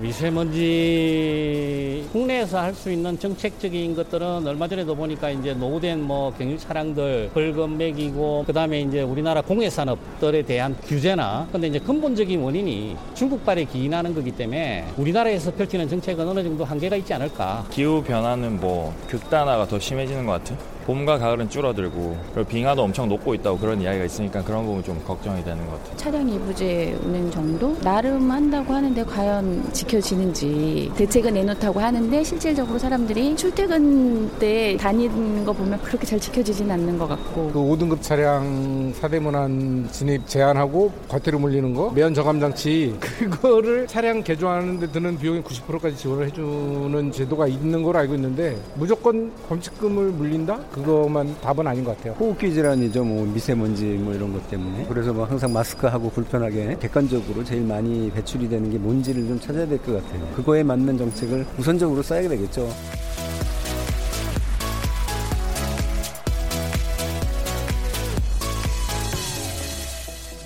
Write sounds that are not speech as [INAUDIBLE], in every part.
미세먼지 국내에서 할 수 있는 정책적인 것들은 얼마 전에도 보니까 이제 노후된 뭐 경유 차량들 벌금 매기고 그다음에 이제 우리나라 공해 산업들에 대한 규제나 근데 이제 근본적인 원인이 중국발에 기인하는 거기 때문에 우리나라에서 펼치는 정책은 어느 정도 한계가 있지 않을까. 기후 변화는 뭐 극단화가 더 심해지는 것 같아요. 봄과 가을은 줄어들고 그리고 빙하도 엄청 녹고 있다고 그런 이야기가 있으니까 그런 부분 좀 걱정이 되는 것 같아요. 차량 이부제 운행 정도 나름 한다고 하는데 과연 지켜지는지 대책은 내놓다고 하는데 실질적으로 사람들이 출퇴근 때 다니는 거 보면 그렇게 잘 지켜지진 않는 것 같고 그 5등급 차량 사대문안 진입 제한하고 과태료 물리는 거 매연 저감 장치 [LAUGHS] 그거를 차량 개조하는 데 드는 비용의 90%까지 지원을 해주는 제도가 있는 걸로 알고 있는데 무조건 범칙금을 물린다? 그 것만 답은 아닌 것 같아요. 호흡기 질환이죠. 뭐 미세먼지 뭐 이런 것 때문에. 그래서 뭐 항상 마스크하고 불편하게 객관적으로 제일 많이 배출이 되는 게 뭔지를 좀 찾아야 될 것 같아요. 그거에 맞는 정책을 우선적으로 써야 되겠죠.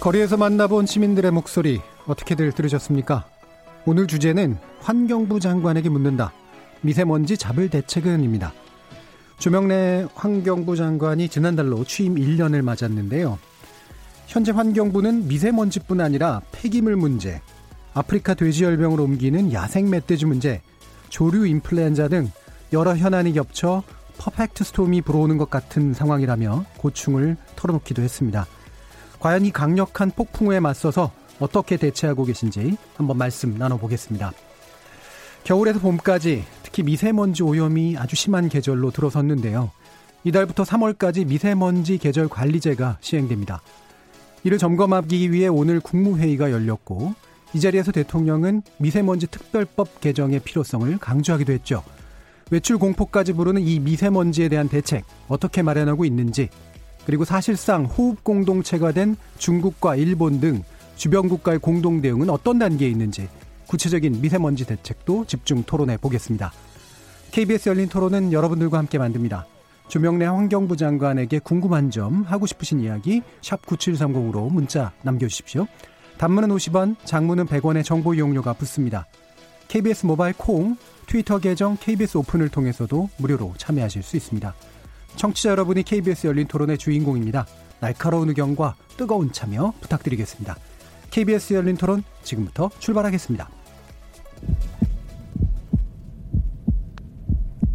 거리에서 만나본 시민들의 목소리 어떻게들 들으셨습니까? 오늘 주제는 환경부 장관에게 묻는다. 미세먼지 잡을 대책은입니다. 조명래 환경부 장관이 지난달로 취임 1년을 맞았는데요. 현재 환경부는 미세먼지뿐 아니라 폐기물 문제, 아프리카 돼지열병으로 옮기는 야생 멧돼지 문제, 조류 인플루엔자 등 여러 현안이 겹쳐 퍼펙트 스톰이 불어오는 것 같은 상황이라며 고충을 털어놓기도 했습니다. 과연 이 강력한 폭풍우에 맞서서 어떻게 대처하고 계신지 한번 말씀 나눠보겠습니다. 겨울에서 봄까지 특히 미세먼지 오염이 아주 심한 계절로 들어섰는데요. 이달부터 3월까지 미세먼지 계절 관리제가 시행됩니다. 이를 점검하기 위해 오늘 국무회의가 열렸고 이 자리에서 대통령은 미세먼지 특별법 개정의 필요성을 강조하기도 했죠. 외출 공포까지 부르는 이 미세먼지에 대한 대책 어떻게 마련하고 있는지 그리고 사실상 호흡 공동체가 된 중국과 일본 등 주변 국가의 공동 대응은 어떤 단계에 있는지 구체적인 미세먼지 대책도 집중 토론해 보겠습니다. KBS 열린 토론은 여러분들과 함께 만듭니다. 조명래 환경부 장관에게 궁금한 점, 하고 싶으신 이야기 샵 9730으로 문자 남겨주십시오. 단문은 50원, 장문은 100원의 정보 이용료가 붙습니다. KBS 모바일 콩, 트위터 계정 KBS 오픈을 통해서도 무료로 참여하실 수 있습니다. 청취자 여러분이 KBS 열린 토론의 주인공입니다. 날카로운 의견과 뜨거운 참여 부탁드리겠습니다. KBS 열린 토론 지금부터 출발하겠습니다.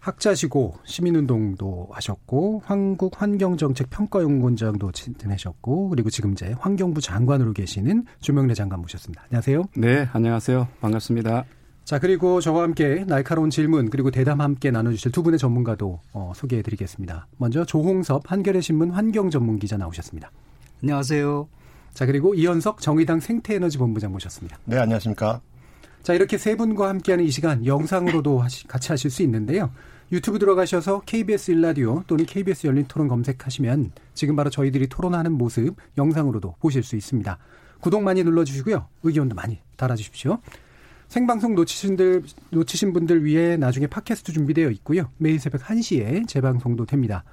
학자시고 시민운동도 하셨고 한국 환경정책평가연구원장도 지내셨고 그리고 지금 이제 환경부 장관으로 계시는 조명래 장관 모셨습니다. 안녕하세요. 네, 안녕하세요. 반갑습니다. 자 그리고 저와 함께 날카로운 질문 그리고 대담 함께 나눠주실 두 분의 전문가도 어, 소개해드리겠습니다. 먼저 조홍섭 한겨레 신문 환경 전문 기자 나오셨습니다. 안녕하세요. 자 그리고 이현석 정의당 생태에너지 본부장 모셨습니다. 네, 안녕하십니까. 자, 이렇게 세 분과 함께하는 이 시간 영상으로도 같이 하실 수 있는데요. 유튜브 들어가셔서 KBS 일라디오 또는 KBS 열린 토론 검색하시면 지금 바로 저희들이 토론하는 모습 영상으로도 보실 수 있습니다. 구독 많이 눌러주시고요. 의견도 많이 달아주십시오. 생방송 놓치신, 들, 놓치신 분들 위해 나중에 팟캐스트 준비되어 있고요. 매일 새벽 1시에 재방송도 됩니다.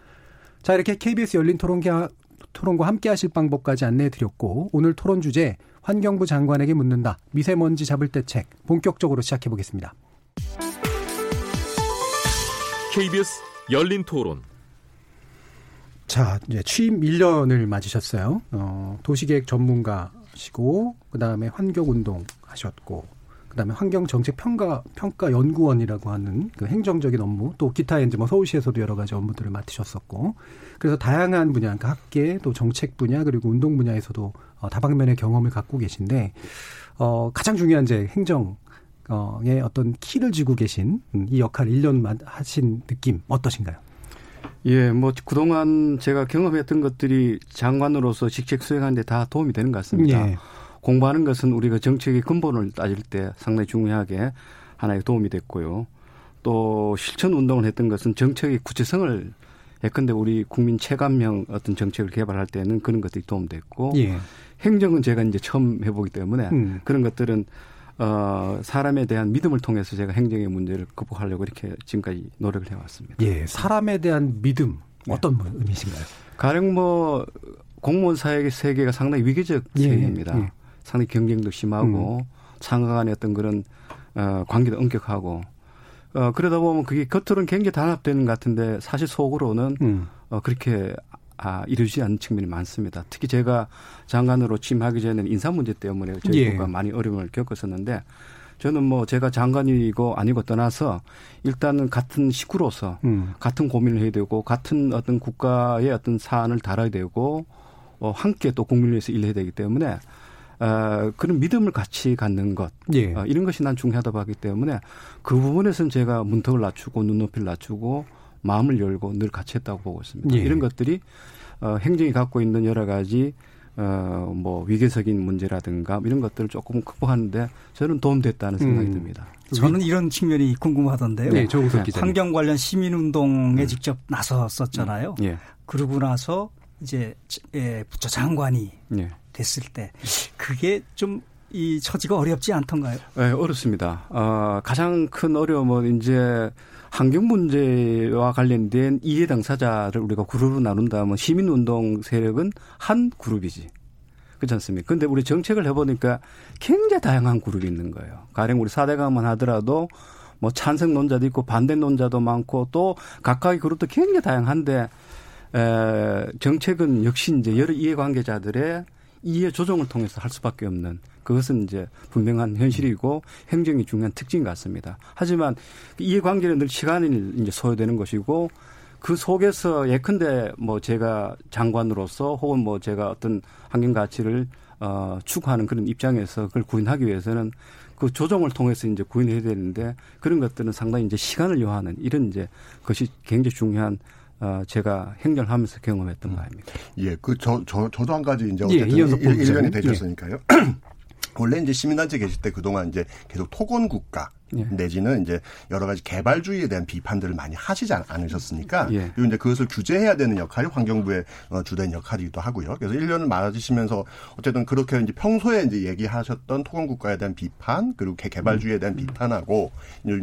자, 이렇게 KBS 열린 토론과, 토론과 함께 하실 방법까지 안내해 드렸고, 오늘 토론 주제, 환경부 장관에게 묻는다. 미세먼지 잡을 대책 본격적으로 시작해 보겠습니다. KBS 열린 토론. 자, 이제 취임 1년을 맞으셨어요. 어, 도시계획 전문가시고 그다음에 환경 운동 하셨고 그다음에 환경정책 평가 평가 연구원이라고 하는 그 행정적인 업무 또 기타 이제 뭐 서울시에서도 여러 가지 업무들을 맡으셨었고 그래서 다양한 분야 그러니까 학계 또 정책 분야 그리고 운동 분야에서도 어, 다방면의 경험을 갖고 계신데 어 가장 중요한 이제 행정 어의 어떤 키를 쥐고 계신 이 역할 1년 하신 느낌 어떠신가요? 예, 뭐 그동안 제가 경험했던 것들이 장관으로서 직책 수행하는데 다 도움이 되는 것 같습니다. 예. 공부하는 것은 우리가 정책의 근본을 따질 때 상당히 중요하게 하나의 도움이 됐고요. 또 실천 운동을 했던 것은 정책의 구체성을 예컨대 우리 국민 체감형 어떤 정책을 개발할 때는 그런 것들이 도움됐고 예. 행정은 제가 이제 처음 해보기 때문에 음. 그런 것들은 어, 사람에 대한 믿음을 통해서 제가 행정의 문제를 극복하려고 이렇게 지금까지 노력을 해왔습니다. 예, 사람에 대한 믿음 네. 어떤 네. 의미신가요? 가령 뭐 공무원 사회 세계가 상당히 위기적 예, 세계입니다. 예. 상당히 경쟁도 심하고 음. 상하 간의 어떤 그런 어, 관계도 엄격하고 어, 그러다 보면 그게 겉으로는 굉장히 단합되는 것 같은데 사실 속으로는 음. 어, 그렇게 아, 이루지 않는 측면이 많습니다. 특히 제가 장관으로 취임하기 전에는 인사 문제 때문에 저희 예. 국가 많이 어려움을 겪었었는데 저는 뭐 제가 장관이고 아니고 떠나서 일단은 같은 식구로서 음. 같은 고민을 해야 되고 같은 어떤 국가의 어떤 사안을 다뤄야 되고 어, 함께 또 국민을 위해서 일해야 되기 때문에 어, 그런 믿음을 같이 갖는 것 예. 어, 이런 것이 난 중요하다고 하기 때문에 그 부분에서는 제가 문턱을 낮추고 눈높이를 낮추고 마음을 열고 늘 같이 했다고 보고 있습니다. 예. 이런 것들이 어, 행정이 갖고 있는 여러 가지 어, 뭐 위계적인 문제라든가 이런 것들을 조금 극복하는데 저는 도움됐다는 생각이 음. 듭니다. 저는 이런 측면이 궁금하던데요. 네, 조국석 기자 환경 관련 시민운동에 음. 직접 나섰었잖아요. 음. 예. 그러고 나서 이제 예, 부처 장관이 예. 됐을 때 그게 좀 이 처지가 어렵지 않던가요? 네, 어렵습니다. 어, 가장 큰 어려움은 이제 환경 문제와 관련된 이해 당사자를 우리가 그룹으로 나눈다면 시민운동 세력은 한 그룹이지. 그렇지 않습니까? 근데 우리 정책을 해보니까 굉장히 다양한 그룹이 있는 거예요. 가령 우리 사대강만 하더라도 뭐 찬성 논자도 있고 반대 논자도 많고 또 각각의 그룹도 굉장히 다양한데 에, 정책은 역시 이제 여러 이해관계자들의 이해 조정을 통해서 할 수밖에 없는 그것은 이제 분명한 현실이고 행정이 중요한 특징 같습니다. 하지만 이해관계는 늘 시간이 이제 소요되는 것이고 그 속에서 예컨대 뭐 제가 장관으로서 혹은 뭐 제가 어떤 환경 가치를 어 추구하는 그런 입장에서 그걸 구인하기 위해서는 그 조정을 통해서 이제 구인해야 되는데 그런 것들은 상당히 이제 시간을 요하는 이런 이제 것이 굉장히 중요한 어, 제가 행정을 하면서 경험했던 음. 바입니다. 예, 그, 저, 저, 저도 한 가지 이제 예, 어쨌든 예, 1, 년이 되셨으니까요. 예. 원래 이제 시민단체 계실 때 그동안 이제 계속 토건 국가 예. 내지는 이제 여러 가지 개발주의에 대한 비판들을 많이 하시지 않으셨습니까? 예. 그리고 이제 그것을 규제해야 되는 역할이 환경부의 어, 주된 역할이기도 하고요. 그래서 1년을 맞으시면서 어쨌든 그렇게 이제 평소에 이제 얘기하셨던 토건 국가에 대한 비판 그리고 개발주의에 대한 음. 비판하고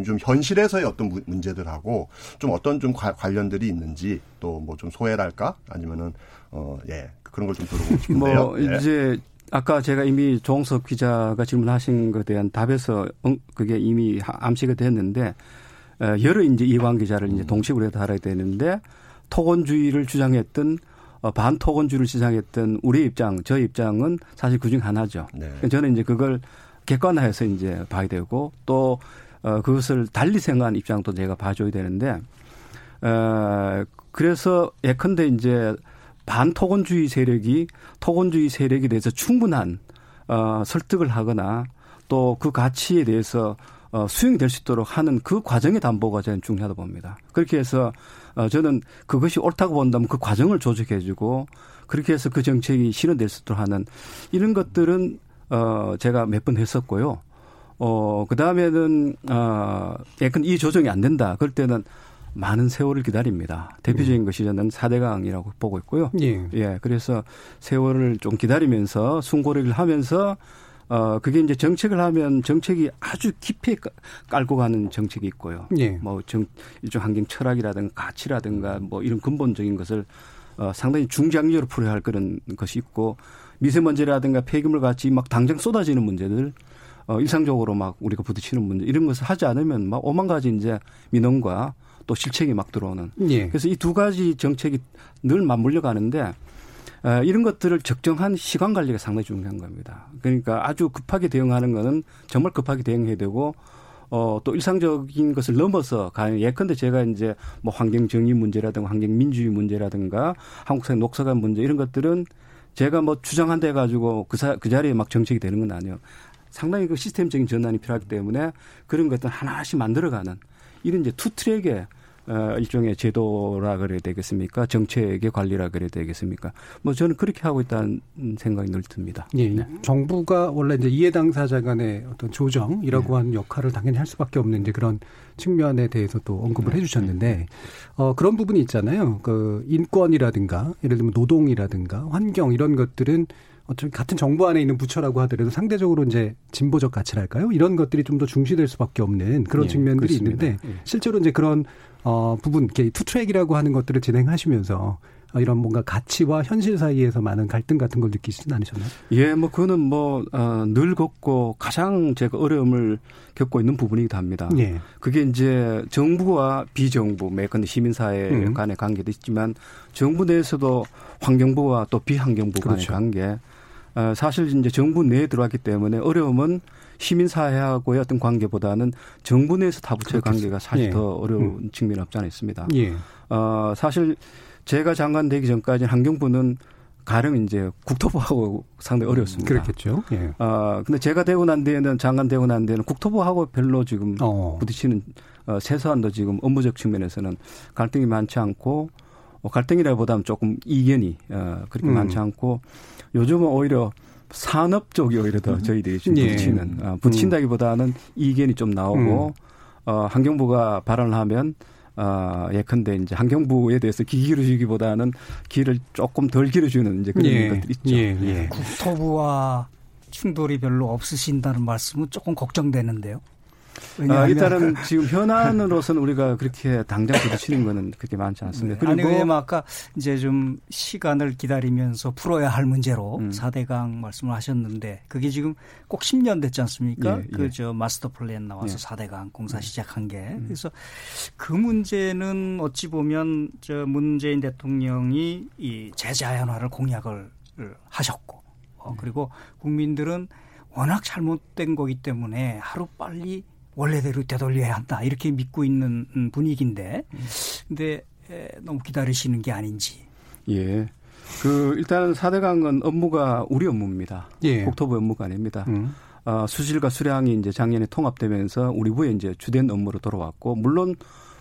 좀 현실에서의 어떤 문제들하고 좀 어떤 좀 관련들이 있는지 또 뭐 좀 소외랄까 아니면은 어예 그런 걸 좀 들어보고 [LAUGHS] 싶은데요. 뭐 이제 예. 아까 제가 이미 조홍석 기자가 질문하신 것에 대한 답에서 그게 이미 암시가 됐는데 어, 여러 이제 이관 기자를 이제 동식으로 달아야 되는데 토건주의를 주장했던 어, 반토건주의를 주장했던 우리 입장, 저 입장은 사실 그중 하나죠. 네. 저는 이제 그걸 객관화해서 이제 봐야 되고 또 어, 그것을 달리 생각하는 입장도 제가 봐줘야 되는데 어, 그래서 예컨대 이제 반토건주의 세력이 토건주의 세력에 대해서 충분한 어, 설득을 하거나 또 그 가치에 대해서 어, 수용이 될수 있도록 하는 그 과정의 담보가 저는 중요하다 고 봅니다. 그렇게 해서 어, 저는 그것이 옳다고 본다면 그 과정을 조직해주고 그렇게 해서 그 정책이 실현될 수 있도록 하는 이런 것들은 어, 제가 몇 번 했었고요. 어, 그 다음에는, 어, 예컨 이 조정이 안 된다. 그럴 때는 많은 세월을 기다립니다. 대표적인 음. 것이 저는 4대강이라고 보고 있고요. 예. 예. 그래서 세월을 좀 기다리면서 순고리를 하면서 어, 그게 이제 정책을 하면 정책이 아주 깊이 깔고 가는 정책이 있고요. 예. 뭐 정, 일종 환경 철학이라든가 가치라든가 뭐 이런 근본적인 것을 어, 상당히 중장기적으로 풀어야 할 그런 것이 있고 미세먼지라든가 폐기물 같이 막 당장 쏟아지는 문제들 어, 일상적으로 막 우리가 부딪히는 문제 이런 것을 하지 않으면 막 오만 가지 이제 민원과 또 실책이 막 들어오는. 예. 그래서 이 두 가지 정책이 늘 맞물려 가는데 어, 이런 것들을 적정한 시간 관리가 상당히 중요한 겁니다. 그러니까 아주 급하게 대응하는 거는 정말 급하게 대응해야 되고 어, 또 일상적인 것을 넘어서 가는 예컨대 제가 이제 뭐 환경 정의 문제라든가 환경 민주주의 문제라든가 한국 사회 녹색화 문제 이런 것들은 제가 뭐 주장한다 해가지고 그, 사, 그 자리에 막 정책이 되는 건 아니에요. 상당히 그 시스템적인 전환이 필요하기 때문에 그런 것들 하나씩 만들어가는 이런 이제 two track의 어, 일종의 제도라 그래야 되겠습니까? 정책의 관리라 그래야 되겠습니까? 뭐 저는 그렇게 하고 있다는 생각이 늘 듭니다. 예, 네. 정부가 원래 이제 이해 당사자 간의 어떤 조정이라고 네. 하는 역할을 당연히 할 수밖에 없는 이제 그런 측면에 대해서 또 언급을 네. 해주셨는데 어 그런 부분이 있잖아요. 그 인권이라든가 예를 들면 노동이라든가 환경 이런 것들은 어차피 같은 정부 안에 있는 부처라고 하더라도 상대적으로 이제 진보적 가치랄까요? 이런 것들이 좀 더 중시될 수밖에 없는 그런 예, 측면들이 그렇습니다. 있는데 예. 실제로 이제 그런 어 부분, two track이라고 하는 것들을 진행하시면서 어, 이런 뭔가 가치와 현실 사이에서 많은 갈등 같은 걸 느끼시진 않으셨나요? 예, 뭐 그거는 뭐 늘 어, 겪고 가장 제가 어려움을 겪고 있는 부분이기도 합니다. 예. 그게 이제 정부와 비정부, 매건 시민사회 음. 간의 관계도 있지만 정부 내에서도 환경부와 또 비환경부 간의 그렇죠. 관계. 어, 사실 이제 정부 내에 들어왔기 때문에 어려움은 시민사회하고의 어떤 관계보다는 정부 내에서 타부처의 관계가 사실 예. 더 어려운 음. 측면이 없지 않아 있습니다. 예. 어, 사실 제가 장관 되기 전까지 환경부는 가령 이제 국토부하고 상당히 어렵습니다. 그렇겠죠. 예. 어, 근데 제가 되고 난 뒤에는 장관 되고 난 뒤에는 국토부하고 별로 지금 어. 부딪히는 어, 최소한도 지금 업무적 측면에서는 갈등이 많지 않고 어, 갈등이라보다는 조금 이견이 어, 그렇게 음. 많지 않고 요즘은 오히려 산업 쪽이 오히려 더 음. 저희들이 지금 예. 부딪히는 어, 붙인다기보다는 이견이 좀 나오고 음. 어, 환경부가 발언을 하면 어, 예컨대 이제 환경부에 대해서 기 길어주기보다는 길을 조금 덜 길어주는 이제 그런 예. 것들이 있죠. 예. 예. 국토부와 충돌이 별로 없으신다는 말씀은 조금 걱정되는데요. 아, 일단은 지금 현안으로서는 우리가 그렇게 당장 부딪히는 거는 그렇게 많지 않습니다. 네. 그리고 아니, 왜냐면 아까 이제 좀 시간을 기다리면서 풀어야 할 문제로 음. 4대강 말씀을 하셨는데 그게 지금 꼭 10년 됐지 않습니까? 예, 예. 그저 마스터 플랜 나와서 예. 4대강 공사 음. 시작한 게. 음. 그래서 그 문제는 어찌 보면 저 문재인 대통령이 이 재자연화를 공약을 하셨고 어, 그리고 국민들은 워낙 잘못된 거기 때문에 하루 빨리 원래대로 되돌려야 한다 이렇게 믿고 있는 분위기인데 근데 너무 기다리시는 게 아닌지. 예. 그 일단 사대강은 업무가 우리 업무입니다. 예. 국토부 업무가 아닙니다. 음. 어, 수질과 수량이 이제 작년에 통합되면서 우리 부에 이제 주된 업무로 돌아왔고 물론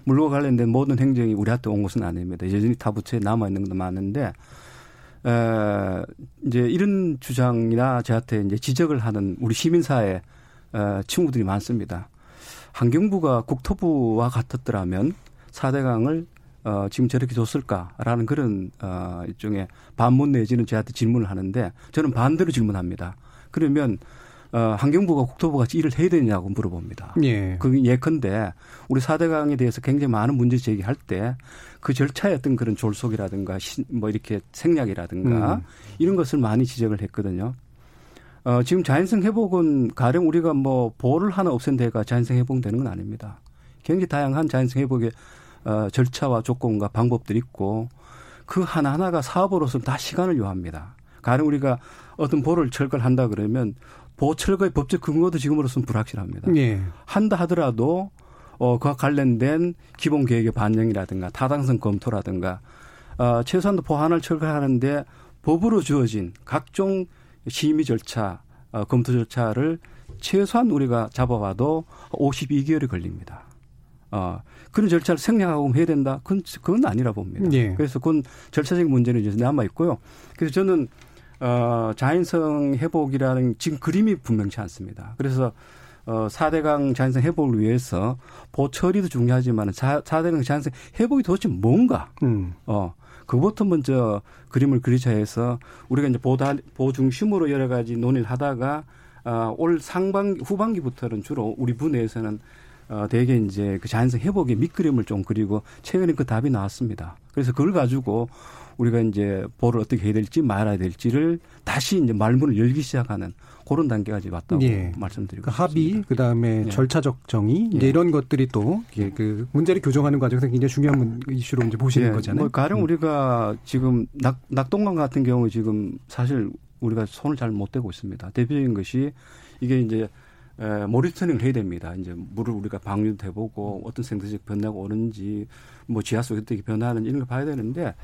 물과 관련된 모든 행정이 우리한테 온 것은 아닙니다. 여전히 타 부처에 남아 있는 것도 많은데 에, 이제 이런 주장이나 저한테 이제 지적을 하는 우리 시민사회 에, 친구들이 많습니다. 환경부가 국토부와 같았더라면 4대강을 어, 지금 저렇게 줬을까라는 그런 어, 일종의 반문 내지는 저한테 질문을 하는데 저는 반대로 질문합니다. 그러면 어, 환경부가 국토부 같이 일을 해야 되냐고 물어봅니다. 예. 그 예컨대 우리 4대강에 대해서 굉장히 많은 문제 제기할 때 그 절차의 어떤 그런 졸속이라든가 뭐 이렇게 생략이라든가 음. 이런 것을 많이 지적을 했거든요. 어, 지금 자연성 회복은 가령 우리가 뭐 보호를 하나 없앤 데가 자연성 회복되는 건 아닙니다. 굉장히 다양한 자연성 회복의 어, 절차와 조건과 방법들이 있고 그 하나하나가 사업으로서 다 시간을 요합니다. 가령 우리가 어떤 보를 철거한다 그러면 보 철거의 법적 근거도 지금으로서는 불확실합니다. 예. 한다 하더라도 어, 그와 관련된 기본 계획의 반영이라든가 타당성 검토라든가 어, 최소한도 보안을 철거하는데 법으로 주어진 각종 심의 절차, 어, 검토 절차를 최소한 우리가 잡아봐도 52개월이 걸립니다. 어, 그런 절차를 생략하고 해야 된다? 그건, 그건 아니라 봅니다. 예. 그래서 그건 절차적인 문제는 이제 남아 있고요. 그래서 저는 어, 자연성 회복이라는 지금 그림이 분명치 않습니다. 그래서 어, 4대강 자연성 회복을 위해서 보처리도 중요하지만 4, 4대강 자연성 회복이 도대체 뭔가, 음. 어, 그것부터 먼저 그림을 그리자 해서 우리가 이제 보다 보 중심으로 여러 가지 논의를 하다가 어, 올 상반기 후반기부터는 주로 우리 분내에서는 어, 대개 이제 그 자연성 회복의 밑그림을 좀 그리고 최근에 그 답이 나왔습니다. 그래서 그걸 가지고 우리가 이제 보를 어떻게 해야 될지 말아야 될지를 다시 이제 말문을 열기 시작하는 그런 단계까지 왔다고 예. 말씀드리고 그 합의 그다음에 예. 절차적 정의 예. 이런 것들이 또 그 문제를 교정하는 과정에서 굉장히 중요한 이슈로 이제 보시는 예. 거잖아요. 뭐 가령 음. 우리가 지금 낙 낙동강 같은 경우 지금 사실 우리가 손을 잘 못 대고 있습니다. 대표적인 것이 이게 이제 에, 모니터링을 해야 됩니다. 이제 물을 우리가 방류도 해보고 어떤 생태적 변화가 오는지 뭐 지하수 어떻게 변화하는지 이런 걸 봐야 되는데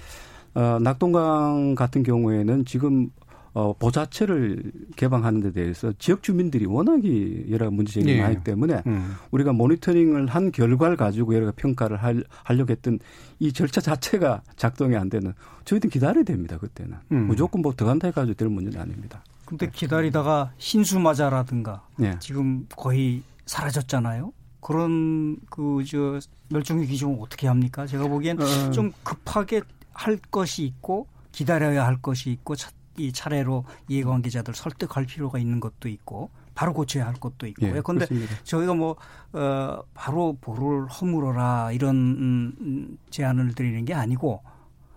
어, 낙동강 같은 경우에는 지금 어, 보자체를 개방하는 데 대해서 지역 주민들이 워낙에 여러 문제 제기가 예. 많기 때문에 음. 우리가 모니터링을 한 결과를 가지고 여러 평가를 할, 하려고 했던 이 절차 자체가 작동이 안 되는 저희들 기다려야 됩니다. 그때는. 음. 무조건 뭐 들어간다 해가지고 될 문제는 아닙니다. 근데 기다리다가 신수마자라든가 예. 지금 거의 사라졌잖아요. 그런 그 저 멸종위 기종을 어떻게 합니까? 제가 보기엔 어. 좀 급하게 할 것이 있고 기다려야 할 것이 있고 이 차례로 이해관계자들 설득할 필요가 있는 것도 있고 바로 고쳐야 할 것도 있고. 예, 그런데 저희가 뭐, 어, 바로 볼을 허물어라 이런 음, 제안을 드리는 게 아니고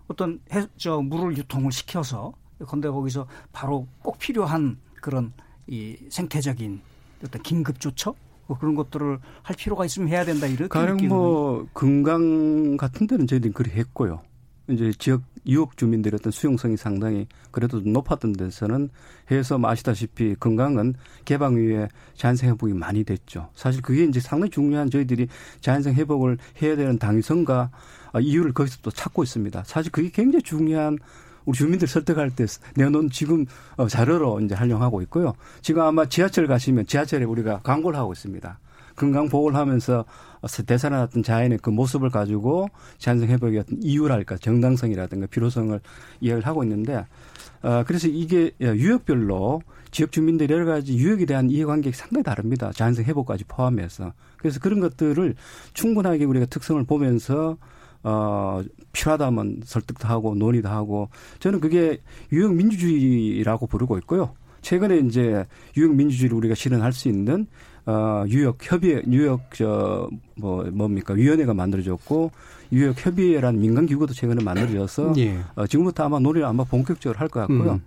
어떤 해, 저 물을 유통을 시켜서 근데 거기서 바로 꼭 필요한 그런 이 생태적인 어떤 긴급 조처 뭐 그런 것들을 할 필요가 있으면 해야 된다 이렇게 가령 뭐 금강 같은 데는 저희들이 그렇게 했고요. 이제 지역 유역 주민들의 어떤 수용성이 상당히 그래도 높았던 데서는 해서 아시다시피 건강은 개방 이후에 자연성 회복이 많이 됐죠. 사실 그게 이제 상당히 중요한 저희들이 자연성 회복을 해야 되는 당위성과 이유를 거기서 또 찾고 있습니다. 사실 그게 굉장히 중요한 우리 주민들 설득할 때 내놓은 지금 어, 자료로 이제 활용하고 있고요. 지금 아마 지하철 가시면 지하철에 우리가 광고를 하고 있습니다. 건강 보호를 하면서 되살아났던 자연의 그 모습을 가지고 자연성 회복의 어떤 이유랄까 정당성이라든가 필요성을 이야기를 하고 있는데 어 그래서 이게 유역별로 지역 주민들 여러 가지 유역에 대한 이해관계가 상당히 다릅니다. 자연성 회복까지 포함해서 그래서 그런 것들을 충분하게 우리가 특성을 보면서 어, 필요하다면 설득도 하고 논의도 하고 저는 그게 유역 민주주의라고 부르고 있고요. 최근에 이제 유역 민주주의를 우리가 실현할 수 있는 어, 유역 협의회, 유역 저뭐 뭡니까 위원회가 만들어졌고 유역 협의회라는 민간 기구도 최근에 만들어져서 예. 어, 지금부터 아마 논의를 아마 본격적으로 할 것 같고요. 음.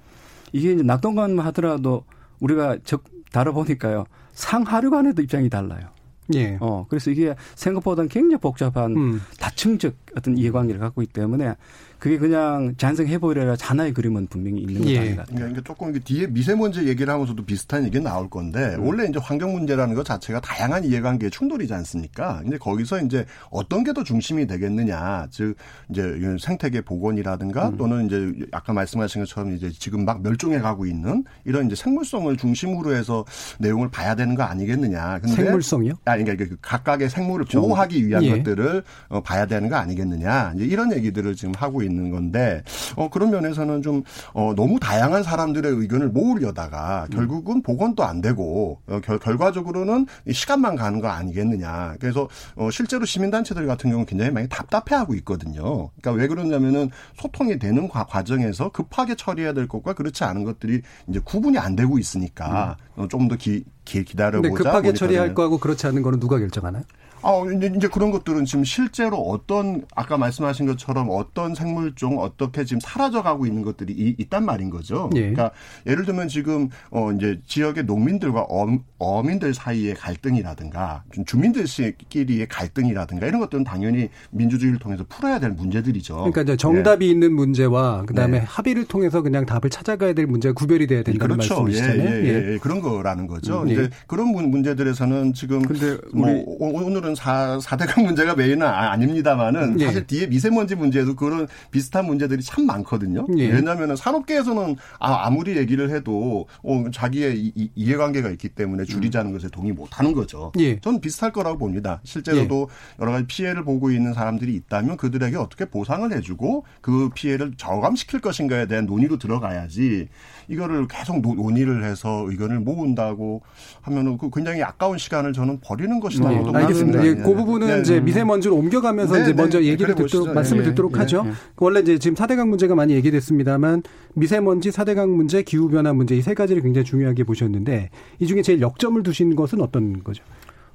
이게 이제 낙동강 하더라도 우리가 적 다뤄보니까요 상하류 간에도 입장이 달라요. 예. 어, 그래서 이게 생각보다는 굉장히 복잡한 음. 다층적 어떤 이해관계를 갖고 있기 때문에 그게 그냥 잔성 해보리라 잔하의 그림은 분명히 있는 것 예. 같아요. 그러니까 조금 이게 뒤에 미세먼지 얘기를 하면서도 비슷한 얘기 나올 건데 음. 원래 이제 환경 문제라는 것 자체가 다양한 이해관계의 충돌이지 않습니까? 근데 거기서 이제 어떤 게 더 중심이 되겠느냐, 즉 이제 생태계 복원이라든가 음. 또는 이제 아까 말씀하신 것처럼 이제 지금 막 멸종해 가고 있는 이런 이제 생물성을 중심으로 해서 내용을 봐야 되는 거 아니겠느냐. 근데 생물성이요? 아, 그러니까 그 각각의 생물을 보호하기 위한 예. 것들을 어, 봐야 되는 거 아니겠느냐. 이제 이런 얘기들을 지금 하고 있는. 있는 건데 어 그런 면에서는 좀 어, 너무 다양한 사람들의 의견을 모으려다가 결국은 복원도 안 되고 어, 결, 결과적으로는 시간만 가는 거 아니겠느냐. 그래서 어, 실제로 시민단체들 같은 경우는 굉장히 많이 답답해하고 있거든요. 그러니까 왜 그러냐면은 소통이 되는 과, 과정에서 급하게 처리해야 될 것과 그렇지 않은 것들이 이제 구분이 안 되고 있으니까 음. 어, 좀더 기, 기, 기다려보자. 급하게 처리할 거하고 그렇지 않은 거는 누가 결정하나요? 아, 이제, 이제 그런 것들은 지금 실제로 어떤 아까 말씀하신 것처럼 어떤 생물종 어떻게 지금 사라져가고 있는 것들이 이, 있단 말인 거죠. 예. 그러니까 예를 들면 지금 어 이제 지역의 농민들과 어, 어민들 사이의 갈등이라든가 주민들끼리의 갈등이라든가 이런 것들은 당연히 민주주의를 통해서 풀어야 될 문제들이죠. 그러니까 이제 정답이 예. 있는 문제와 그다음에 네. 합의를 통해서 그냥 답을 찾아가야 될 문제가 구별이 돼야 된다는 그렇죠. 말씀이시잖아요. 예, 예, 예, 예. 그런 거라는 거죠. 음, 이제 그런 문제들에서는 지금 근데 뭐 오늘은 사, 4대강 문제가 메인은 아, 닙니다만은 예. 사실 뒤에 미세먼지 문제도 그런 비슷한 문제들이 참 많거든요. 예. 왜냐하면 산업계에서는 아, 무리 얘기를 해도 어, 자기의 이, 이해관계가 있기 때문에 줄이자는 것에 동의 못하는 거죠. 예. 저는 비슷할 거라고 봅니다. 실제로도 예. 여러 가지 피해를 보고 있는 사람들이 있다면 그들에게 어떻게 보상을 해주고 그 피해를 저감시킬 것인가에 대한 논의로 들어가야지 이거를 계속 논의를 해서 의견을 모은다고 하면은 그 굉장히 아까운 시간을 저는 버리는 것이다. 네, 알겠습니다. 예, 그 부분은 네, 이제 네. 미세먼지로 옮겨가면서 네, 이제 먼저 네. 얘기를 듣도록 말씀을 예, 듣도록 예, 하죠. 예. 원래 이제 지금 4대강 문제가 많이 얘기됐습니다만 미세먼지, 4대강 문제, 기후 변화 문제 이 세 가지를 굉장히 중요하게 보셨는데 이 중에 제일 역점을 두신 것은 어떤 거죠?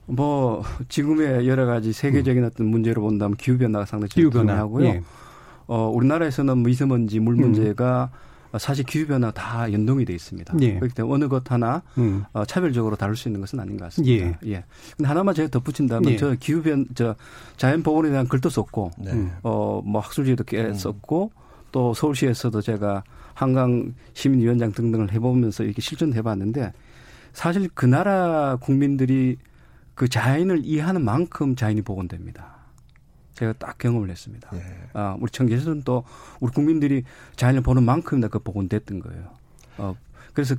뭐 지금의 여러 가지 세계적인 음. 어떤 문제로 본다면 기후 변화가 상당히 기후 변화하고요. 예. 어 우리나라에서는 미세먼지, 물 문제가 음. 사실 기후변화 다 연동이 돼 있습니다. 예. 그렇기 때문에 어느 것 하나 음. 어, 차별적으로 다룰 수 있는 것은 아닌 것 같습니다. 예. 예. 근데 하나만 제가 덧붙인다면 예. 저 기후변 저 자연보건에 대한 글도 썼고 네. 어뭐 학술지도 꽤 음. 썼고 또 서울시에서도 제가 한강 시민위원장 등등을 해보면서 이렇게 실천해봤는데 사실 그 나라 국민들이 그 자연을 이해하는 만큼 자연이 복원됩니다. 제가 딱 경험을 했습니다. 예. 아, 우리 청계에서는 또 우리 국민들이 자연을 보는 만큼이나 그 복원됐던 거예요. 어, 그래서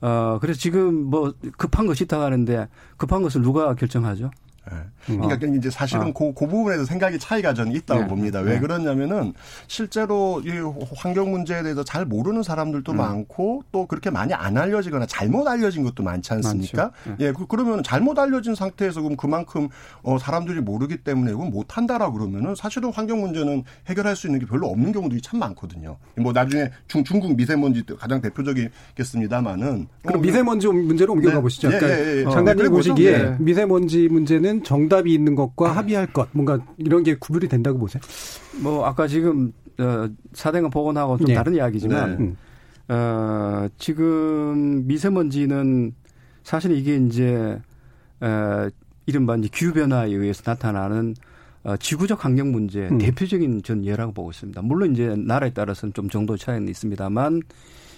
어 그래서 지금 뭐 급한 것이 있다고 하는데 급한 것을 누가 결정하죠? 네. 그러니까 어. 이제 사실은 어. 그, 그 부분에서 생각이 차이가 저는 있다고 네. 봅니다. 왜 네. 그러냐면은 실제로 이 환경 문제에 대해서 잘 모르는 사람들도 음. 많고 또 그렇게 많이 안 알려지거나 잘못 알려진 것도 많지 않습니까? 네. 예, 그, 그러면 잘못 알려진 상태에서 그럼 그만큼 어, 사람들이 모르기 때문에 이건 못 한다라 그러면은 사실은 환경 문제는 해결할 수 있는 게 별로 없는 경우들이 참 많거든요. 뭐 나중에 중, 중국 미세먼지 가장 대표적이겠습니다만은 그럼 어, 미세먼지 문제로 옮겨가 네. 보시죠. 예, 그러니까 예, 예, 장관님 보시기에 미세먼지 문제는 문제는 정답이 있는 것과 합의할 것 뭔가 이런 게 구별이 된다고 보세요? 뭐 아까 지금 어, 사대강 복원하고 좀 네. 다른 이야기지만 네. 어, 지금 미세먼지는 사실 이게 이제 어, 이른바 이제 기후 변화에 의해서 나타나는 어, 지구적 환경 문제 음. 대표적인 전 예라고 보고 있습니다. 물론 이제 나라에 따라서는 좀 정도 차이는 있습니다만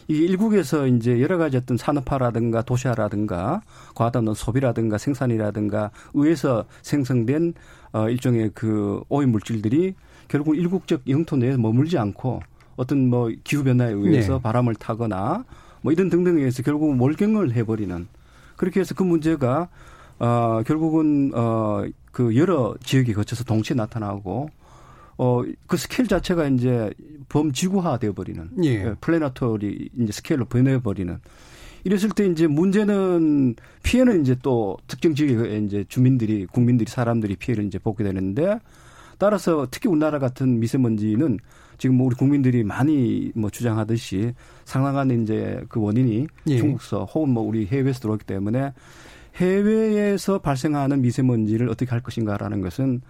이 일국에서 이제 여러 가지 어떤 산업화라든가 도시화라든가 과다한 소비라든가 생산이라든가 의해서 생성된 어 일종의 그 오염 물질들이 결국 일국적 영토 내에 머물지 않고 어떤 뭐 기후 변화에 의해서 네. 바람을 타거나 뭐 이런 등등에 의해서 결국 몰경을 해버리는 그렇게 해서 그 문제가 어 결국은 어 그 여러 지역에 거쳐서 동시에 나타나고 어, 그 스케일 자체가 이제 범지구화 되어버리는. 예. 예. planetary 이제 스케일로 변해버리는. 이랬을 때 이제 문제는 피해는 이제 또 특정 지역에 이제 주민들이, 국민들이, 사람들이 피해를 이제 보게 되는데 따라서 특히 우리나라 같은 미세먼지는 지금 뭐 우리 국민들이 많이 뭐 주장하듯이 상당한 이제 그 원인이 예. 중국서 혹은 뭐 우리 해외에서 들어오기 때문에 해외에서 발생하는 미세먼지를 어떻게 할 것인가라는 것은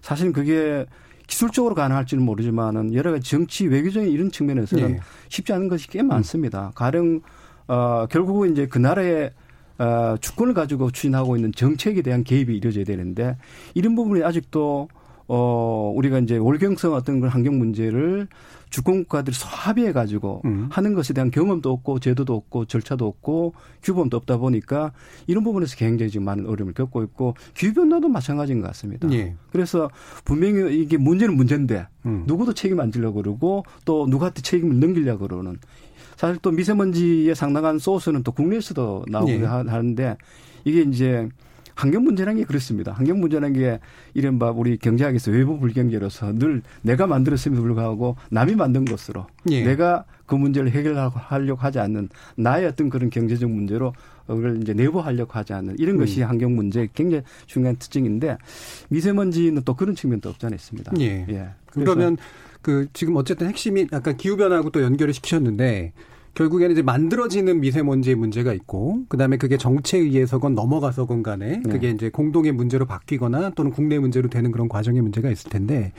사실 그게 기술적으로 가능할지는 모르지만은 여러 가지 정치 외교적인 이런 측면에서는 네. 쉽지 않은 것이 꽤 많습니다. 가령 어 결국은 이제 그 나라의 어 주권을 가지고 추진하고 있는 정책에 대한 개입이 이루어져야 되는데 이런 부분이 아직도 어 우리가 이제 월경성 어떤 그 환경 문제를 주권국가들이 합의해 가지고 음. 하는 것에 대한 경험도 없고 제도도 없고 절차도 없고 규범도 없다 보니까 이런 부분에서 굉장히 지금 많은 어려움을 겪고 있고 기후변화도 마찬가지인 것 같습니다. 예. 그래서 분명히 이게 문제는 문제인데 음. 누구도 책임 안 지려고 그러고 또 누구한테 책임을 넘기려고 그러는 사실 또 미세먼지의 상당한 소스는 또 국내에서도 나오고 예. 하는데 이게 이제 환경 문제라는 게 그렇습니다. 환경 문제라는 게 이른바 우리 경제학에서 외부 불경제로서 늘 내가 만들었음에도 불구하고 남이 만든 것으로 예. 내가 그 문제를 해결하려고 하지 않는 나의 어떤 그런 경제적 문제로 그걸 이제 내부하려고 하지 않는 이런 것이 음. 환경 문제 굉장히 중요한 특징인데 미세먼지는 또 그런 측면도 없지 않아 있습니다. 예. 예. 그러면 그 지금 어쨌든 핵심이 약간 기후 변화하고 또 연결을 시키셨는데 결국에는 이제 만들어지는 미세먼지의 문제가 있고 그다음에 그게 정체에 의해서건 넘어가서건 간에 네. 그게 이제 공동의 문제로 바뀌거나 또는 국내 문제로 되는 그런 과정의 문제가 있을 텐데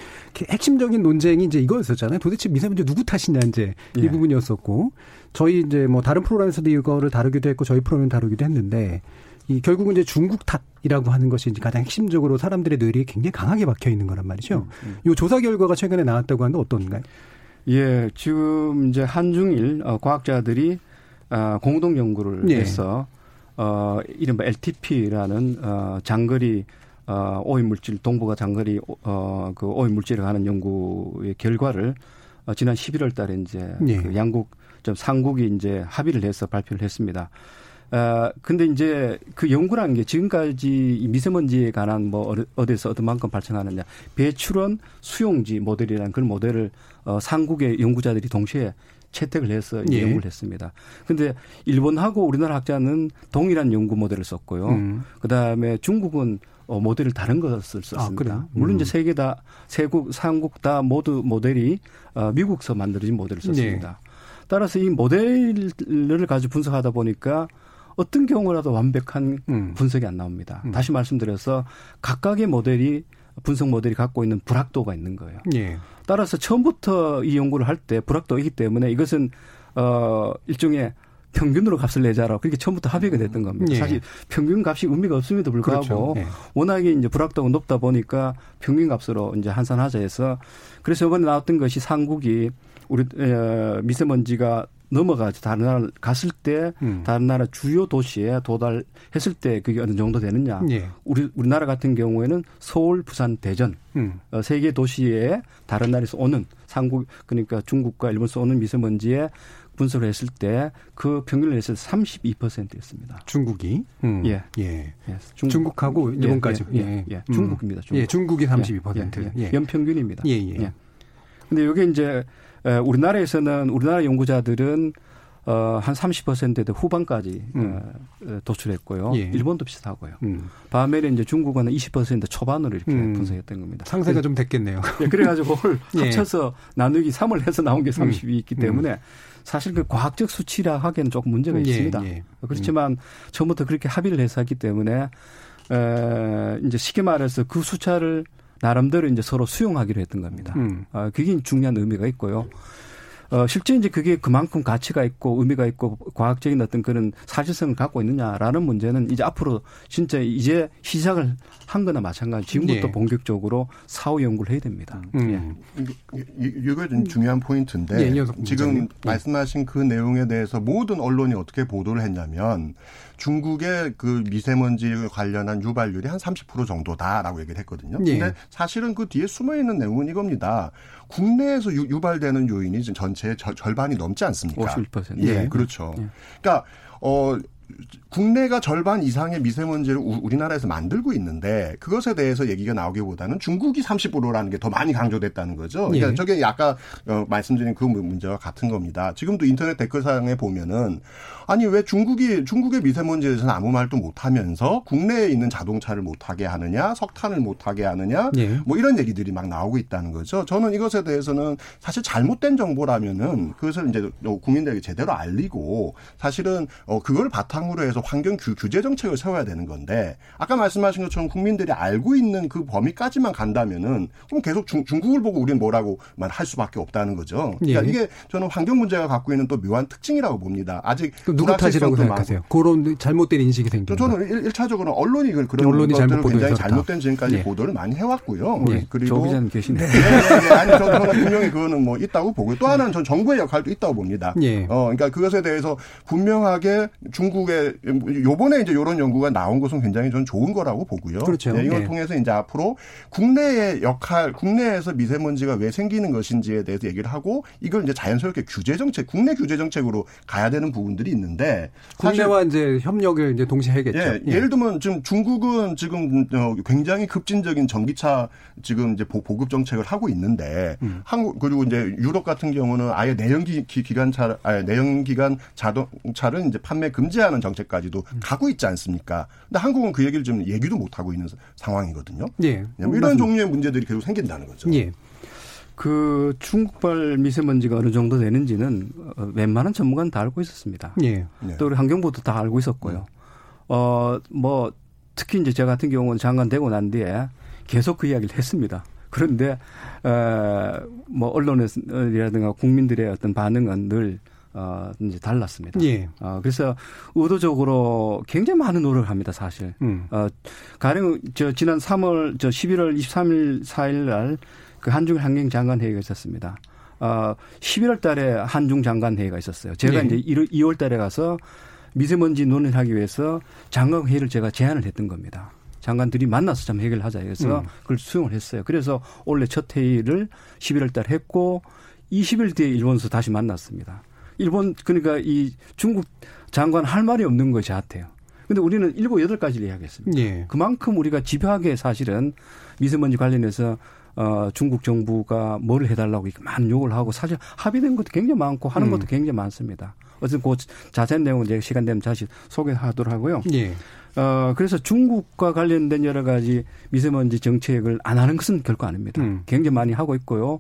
핵심적인 논쟁이 이제 이거였었잖아요. 도대체 미세먼지 누구 탓이냐 이제 이 네. 부분이었었고 저희 이제 뭐 다른 프로그램에서도 이거를 다루기도 했고 저희 프로그램 다루기도 했는데 이 결국은 이제 중국 탓이라고 하는 것이 이제 가장 핵심적으로 사람들의 뇌리에 굉장히 강하게 박혀 있는 거란 말이죠. 음, 음. 이 조사 결과가 최근에 나왔다고 하는데 어떤가요? 예, 지금 이제 한중일 어, 과학자들이 어, 공동 연구를 예. 해서 어 이른바 LTP라는 어 장거리 어 오염 물질 동북아 장거리 어그 오염 물질을 하는 연구의 결과를 어 지난 11월 달에 이제 예. 그 양국 좀 상국이 이제 합의를 해서 발표를 했습니다. 어, 근데 이제 그 연구라는 게 지금까지 미세먼지에 관한 뭐 어디서 어디만큼 발생하느냐 배출원 수용지 모델이라는 그런 모델을 어, 상국의 연구자들이 동시에 채택을 해서 예. 연구를 했습니다. 근데 일본하고 우리나라 학자는 동일한 연구 모델을 썼고요. 음. 그다음에 중국은 어, 모델을 다른 것을 썼습니다. 아, 물론 이제 음. 세계 다 세국 삼국 다 모두 모델이 어, 미국서 만들어진 모델을 썼습니다. 네. 따라서 이 모델을 가지고 분석하다 보니까 어떤 경우라도 완벽한 음. 분석이 안 나옵니다. 음. 다시 말씀드려서 각각의 모델이 분석 모델이 갖고 있는 불확도가 있는 거예요. 예. 따라서 처음부터 이 연구를 할 때 불확도이기 때문에 이것은 어 일종의 평균으로 값을 내자라고 그렇게 처음부터 합의가 됐던 겁니다. 예. 사실 평균 값이 의미가 없음에도 불구하고 그렇죠. 예. 워낙에 이제 불확도가 높다 보니까 평균 값으로 이제 환산하자 해서 그래서 이번에 나왔던 것이 상국이 우리 미세먼지가 넘어가서 다른 나라 갔을 때 음. 다른 나라 주요 도시에 도달했을 때 그게 어느 정도 되느냐. 예. 우리 우리나라 같은 경우에는 서울, 부산, 대전 음. 어, 세개 도시에 다른 나라에서 오는 한국 그러니까 중국과 일본에서 오는 미세먼지의 분석을 했을 때 그 평균을 했을 때 32%였습니다. 중국이? 음. 예. 예. 예. 중국, 하고 예, 일본까지. 예. 예. 예. 음. 중국입니다. 중국. 예. 중국이 32%. 예. 연평균입니다. 예. 예. 예. 근데 이게 이제 우리나라에서는 우리나라 연구자들은 어, 한 30%대 후반까지 음. 어, 도출했고요. 예. 일본도 비슷하고요. 음. 반면에 이제 중국은 20% 초반으로 이렇게 음. 분석했던 겁니다. 상세가 좀 됐겠네요. [LAUGHS] 예, 그래가지고 [LAUGHS] 예. 합쳐서 나누기 3을 해서 나온 게 30이 음. 있기 때문에 음. 사실 그 과학적 수치라 하기에는 조금 문제가 예, 있습니다. 예. 그렇지만 처음부터 그렇게 합의를 해서 했기 때문에 에, 이제 쉽게 말해서 그 숫자를 나름대로 이제 서로 수용하기로 했던 겁니다. 음. 아, 그게 중요한 의미가 있고요. 어, 실제 이제 그게 그만큼 가치가 있고 의미가 있고 과학적인 어떤 그런 사실성을 갖고 있느냐라는 문제는 이제 앞으로 진짜 이제 시작을 한 거나 마찬가지 지금부터 예. 본격적으로 사후 연구를 해야 됩니다. 음. 예. 이거 좀 중요한 포인트인데 예, 지금 예. 말씀하신 그 내용에 대해서 모든 언론이 어떻게 보도를 했냐면 중국의 그 미세먼지 관련한 유발률이 한 30% 정도다라고 얘기를 했거든요. 예. 근데 사실은 그 뒤에 숨어 있는 내용은 이겁니다. 국내에서 유, 발되는 요인이 전체의 절 반이 넘지 않습니까? 51%. 예, 예. 그렇죠. 예. 그러니까 어 국내가 절반 이상의 미세먼지를 우리나라에서 만들고 있는데 그것에 대해서 얘기가 나오기보다는 중국이 30%라는 게 더 많이 강조됐다는 거죠. 그러니까 예. 저게 아까 어, 말씀드린 그 문제와 같은 겁니다. 지금도 인터넷 댓글상에 보면은 아니 왜 중국이 중국의 미세먼지에 대해서는 아무 말도 못 하면서 국내에 있는 자동차를 못 하게 하느냐, 석탄을 못 하게 하느냐, 예. 뭐 이런 얘기들이 막 나오고 있다는 거죠. 저는 이것에 대해서는 사실 잘못된 정보라면은 그것을 이제 국민들에게 제대로 알리고 사실은 어 그걸 바탕 으로 해서 환경 규, 규제 정책을 세워야 되는 건데 아까 말씀하신 것처럼 국민들이 알고 있는 그 범위까지만 간다면은 그럼 계속 중, 중국을 보고 우리는 뭐라고만 할 수밖에 없다는 거죠. 그러니까 예. 이게 저는 환경 문제가 갖고 있는 또 묘한 특징이라고 봅니다. 아직 누구 탓이라고 생각하세요? 많고. 그런 잘못된 인식이 생긴 저는 일, 차적으로 언론이 그런 언론이 잘못 굉장히 잘못된 지금까지 예. 보도를 많이 해왔고요. 예. 그리고 조 기자 계시네. 네, 네, 네. 아니 저는 분명히 그거는 뭐 있다고 보고 또 하나는 전 정부의 역할도 있다고 봅니다. 예. 어, 그러니까 그것에 대해서 분명하게 중국 의 요번에 이제 이런 연구가 나온 것은 굉장히 전 좋은 거라고 보고요. 그렇죠. 네, 이걸 네. 통해서 이제 앞으로 국내의 역할, 국내에서 미세먼지가 왜 생기는 것인지에 대해서 얘기를 하고 이걸 이제 자연스럽게 규제 정책, 국내 규제 정책으로 가야 되는 부분들이 있는데 국내와 이제 협력을 이제 동시에 해야겠죠. 예, 예. 를 들면 지금 중국은 지금 어, 굉장히 급진적인 전기차 지금 이제 보급 정책을 하고 있는데 음. 한국 그리고 이제 유럽 같은 경우는 아예 내연기 기관차, 아예 내연기관 자동차를 이제 판매 금지하는 정책까지도 음. 가고 있지 않습니까? 근데 한국은 그 얘기를 좀 얘기도 못 하고 있는 상황이거든요. 예. 이런 맞습니다. 종류의 문제들이 계속 생긴다는 거죠. 예. 그 중국발 미세먼지가 어느 정도 되는지는 어, 웬만한 전문가는 다 알고 있었습니다. 예. 또 우리 환경부도 다 알고 있었고요. 어, 뭐, 특히 이제 저 같은 경우는 장관 되고 난 뒤에 계속 그 이야기를 했습니다. 그런데, 어, 뭐, 언론이라든가 국민들의 어떤 반응은 늘 어, 이제 달랐습니다. 예. 어, 그래서 의도적으로 굉장히 많은 노력을 합니다, 사실. 음. 어, 가령 저 지난 3월, 저 11월 23일, 4일 날 그 한중 환경 장관 회의가 있었습니다. 어, 11월 달에 한중 장관 회의가 있었어요. 제가 예. 이제 2월 달에 가서 미세먼지 논의를 하기 위해서 장관 회의를 제가 제안을 했던 겁니다. 장관들이 만나서 좀 해결하자 해서 음. 그걸 수용을 했어요. 그래서 원래 첫 회의를 11월 달 했고 20일 뒤에 일본에서 다시 만났습니다. 일본 그러니까 이 중국 장관 할 말이 없는 것이 같아요. 근데 우리는 일곱 여덟 가지를 이야기했습니다. 예. 그만큼 우리가 집요하게 사실은 미세먼지 관련해서 어, 중국 정부가 뭘 해달라고 많은 요구를 하고 사실 합의된 것도 굉장히 많고 하는 음. 것도 굉장히 많습니다. 어쨌든 그 자세한 내용은 제가 시간 되면 다시 소개하도록 하고요. 예. 어, 그래서 중국과 관련된 여러 가지 미세먼지 정책을 안 하는 것은 결코 아닙니다. 음. 굉장히 많이 하고 있고요.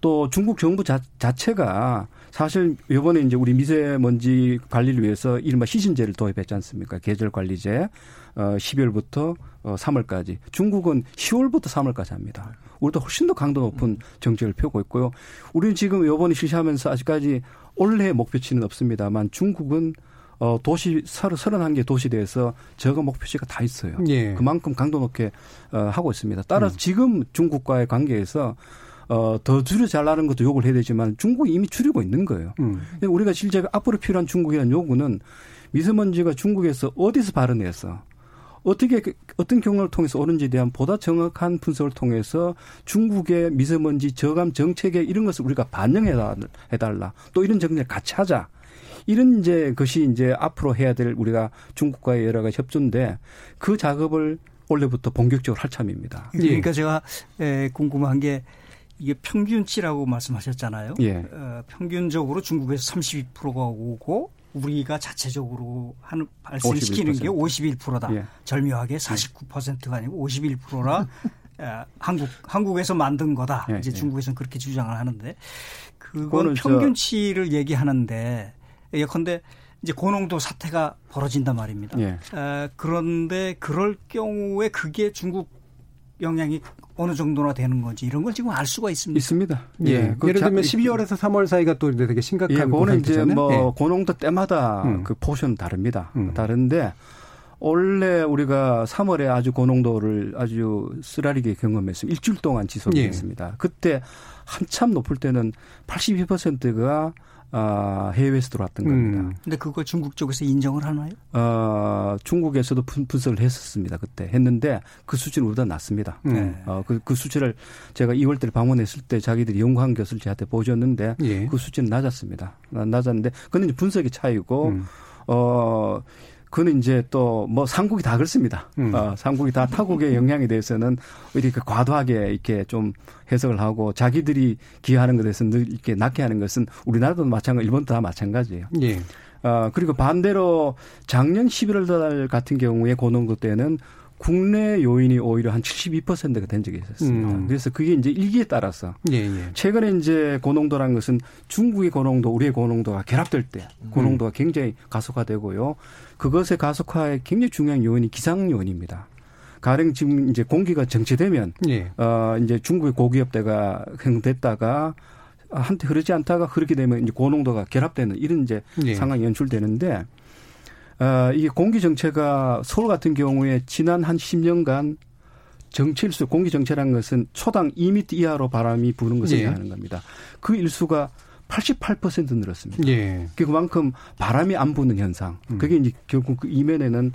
또 중국 정부 자, 자체가 사실 이번에 이제 우리 미세먼지 관리를 위해서 이른바 시신제를 도입했지 않습니까? 계절 관리제. 어 12월부터 어 3월까지. 중국은 10월부터 3월까지 합니다. 우리도 훨씬 더 강도 높은 정책을 펴고 있고요. 우리는 지금 이번에 실시하면서 아직까지 올해 목표치는 없습니다만 중국은 어, 도시, 31개 도시대에서 저거 목표치가 다 있어요. 예. 그만큼 강도 높게 어, 하고 있습니다. 따라서 음. 지금 중국과의 관계에서 어, 더 줄여 잘라는 것도 요구를 해야 되지만 중국이 이미 줄이고 있는 거예요. 음. 우리가 실제 앞으로 필요한 중국이라는 요구는 미세먼지가 중국에서 어디서 발현해서 어떻게 그, 어떤 경로를 통해서 오는지에 대한 보다 정확한 분석을 통해서 중국의 미세먼지 저감 정책에 이런 것을 우리가 반영해 달라. 또 이런 정책을 같이 하자. 이런 이제 것이 이제 앞으로 해야 될 우리가 중국과의 여러 가지 협조인데 그 작업을 올해부터 본격적으로 할 참입니다. 그러니까 제가 궁금한 게 이게 평균치라고 말씀하셨잖아요. 예. 어, 평균적으로 중국에서 32%가 오고 우리가 자체적으로 하는 발생시키는 51%. 게 51%다. 예. 절묘하게 49%가 아니고 51%라 어, 한국 한국에서 만든 거다. 예, 이제 예. 중국에서는 그렇게 주장을 하는데 그건 평균치를 얘기하는데 예컨대 이제 고농도 사태가 벌어진단 말입니다. 예. 어, 그런데 그럴 경우에 그게 중국 영향이 어느 정도나 되는 건지 이런 걸 지금 알 수가 있습니다. 있습니다. 예. 예. 그 예를 들면 12월에서 3월 사이가 또 되게 심각한 예, 그거는 이제 뭐 예. 고농도 때마다 음. 그 포션 다릅니다. 음. 다른데 원래 우리가 3월에 아주 고농도를 아주 쓰라리게 경험했으면 일주일 동안 지속했습니다. 예. 그때 한참 높을 때는 82%가 아, 해외에서 들어왔던 겁니다. 음. 근데 그걸 중국 쪽에서 인정을 하나요? 어, 중국에서도 분, 석을 했었습니다. 그때 했는데 그 수준은 우리보다 낮습니다. 음. 어, 그, 그 수치를 제가 2월 달에 방문했을 때 자기들이 연구한 것을 저한테 보여줬는데 예. 그 수치는 낮았습니다. 낮았는데 그건 이제 분석의 차이고 음. 어, 그는 이제 또 뭐 삼국이 다 그렇습니다. 음. 어, 삼국이 다 타국의 [LAUGHS] 영향에 대해서는 이렇게 과도하게 이렇게 좀 해석을 하고 자기들이 기여하는 것에 대해서 늘 이렇게 낮게 하는 것은 우리나라도 마찬가지, 일본도 다 마찬가지예요. 예. 어, 그리고 반대로 작년 11월 달 같은 경우에 고농도 때는 국내 요인이 오히려 한 72%가 된 적이 있었습니다. 음. 그래서 그게 이제 일기에 따라서 예, 예. 최근에 이제 고농도라는 것은 중국의 고농도, 우리의 고농도가 결합될 때 고농도가 음. 굉장히 가속화되고요. 그것의 가속화에 굉장히 중요한 요인이 기상 요인입니다. 가령 지금 이제 공기가 정체되면 예. 어 이제 중국의 고기업대가 형됐다가 한때 흐르지 않다가 흐르게 되면 이제 고농도가 결합되는 이런 이제 예. 상황이 연출되는데 어, 이게 공기 정체가 서울 같은 경우에 지난 한 10년간 정체일수 공기 정체라는 것은 초당 2미터 이하로 바람이 부는 것을 예. 얘기하는 겁니다. 그 일수가 88% 늘었습니다. 예. 그만큼 바람이 안 부는 현상. 음. 그게 이제 결국 그 이면에는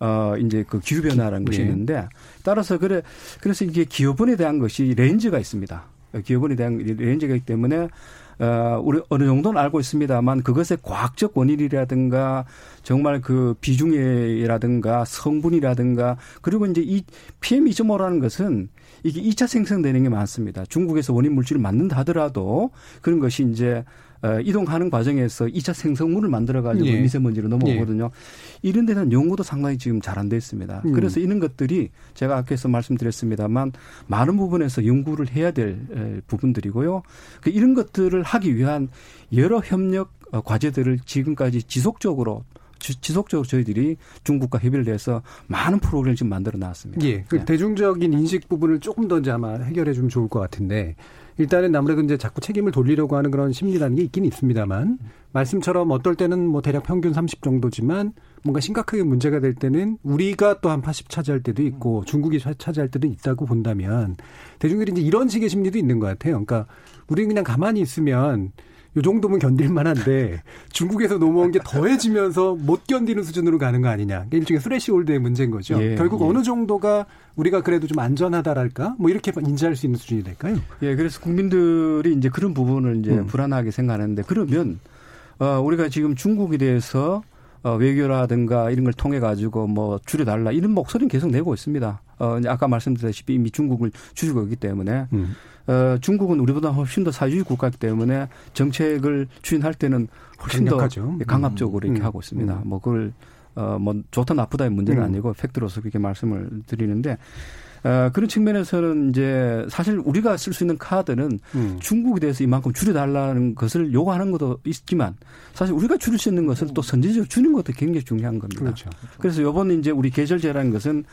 어 이제 그 기후 변화라는 것이 예. 있는데 따라서 그래 그래서 이게 기업원에 대한 것이 렌즈가 있습니다. 기업원에 대한 렌즈가 있기 때문에 어, 우리 어느 정도는 알고 있습니다만 그것의 과학적 원인이라든가 정말 그 비중이라든가 성분이라든가 그리고 이제 이 PM2.5라는 것은 이게 2차 생성되는 게 많습니다. 중국에서 원인 물질을 만든다 하더라도 그런 것이 이제 어, 이동하는 과정에서 2차 생성물을 만들어가지고 예. 미세먼지로 넘어오거든요. 예. 이런 데는 연구도 상당히 지금 잘 안 돼 있습니다. 음. 그래서 이런 것들이 제가 앞에서 말씀드렸습니다만 많은 부분에서 연구를 해야 될 부분들이고요. 그 이런 것들을 하기 위한 여러 협력 어, 과제들을 지금까지 지속적으로 지속적으로 저희들이 중국과 협의를 해서 많은 프로그램을 지금 만들어 놨습니다. 예. 그 네. 대중적인 인식 부분을 조금 더 이제 아마 해결해 주면 좋을 것 같은데 일단은 아무래도 이제 자꾸 책임을 돌리려고 하는 그런 심리라는 게 있긴 있습니다만 말씀처럼 어떨 때는 뭐 대략 평균 30 정도지만 뭔가 심각하게 문제가 될 때는 우리가 또 한 80 차지할 때도 있고 중국이 차지할 때도 있다고 본다면 대중들이 이제 이런 식의 심리도 있는 것 같아요. 그러니까 우리는 그냥 가만히 있으면 요 정도면 견딜 만한데 중국에서 넘어온 게 더해지면서 못 견디는 수준으로 가는 거 아니냐. 일종의 threshold의 문제인 거죠. 예, 결국 예. 어느 정도가 우리가 그래도 좀 안전하다랄까? 뭐 이렇게 인지할 수 있는 수준이 될까요? 예, 그래서 국민들이 이제 그런 부분을 이제 음. 불안하게 생각하는데 그러면 어 우리가 지금 중국에 대해서 어, 외교라든가 이런 걸 통해 가지고 뭐 줄여달라 이런 목소리는 계속 내고 있습니다. 어, 이제 아까 말씀드렸다시피 이미 중국을 줄이고 있기 때문에 음. 어, 중국은 우리보다 훨씬 더 사회주의 국가이기 때문에 정책을 추진할 때는 훨씬 강력하죠. 더 강압적으로 음. 이렇게 음. 하고 있습니다. 음. 뭐 그걸 어, 뭐 좋다 나쁘다의 문제는 음. 아니고 팩트로서 그렇게 말씀을 드리는데 어, 그런 측면에서는 이제 사실 우리가 쓸 수 있는 카드는 음. 중국에 대해서 이만큼 줄여달라는 것을 요구하는 것도 있지만 사실 우리가 줄일 수 있는 것을 또 선제적으로 주는 것도 굉장히 중요한 겁니다. 그렇죠. 그래서 요번 이제 우리 계절제라는 것은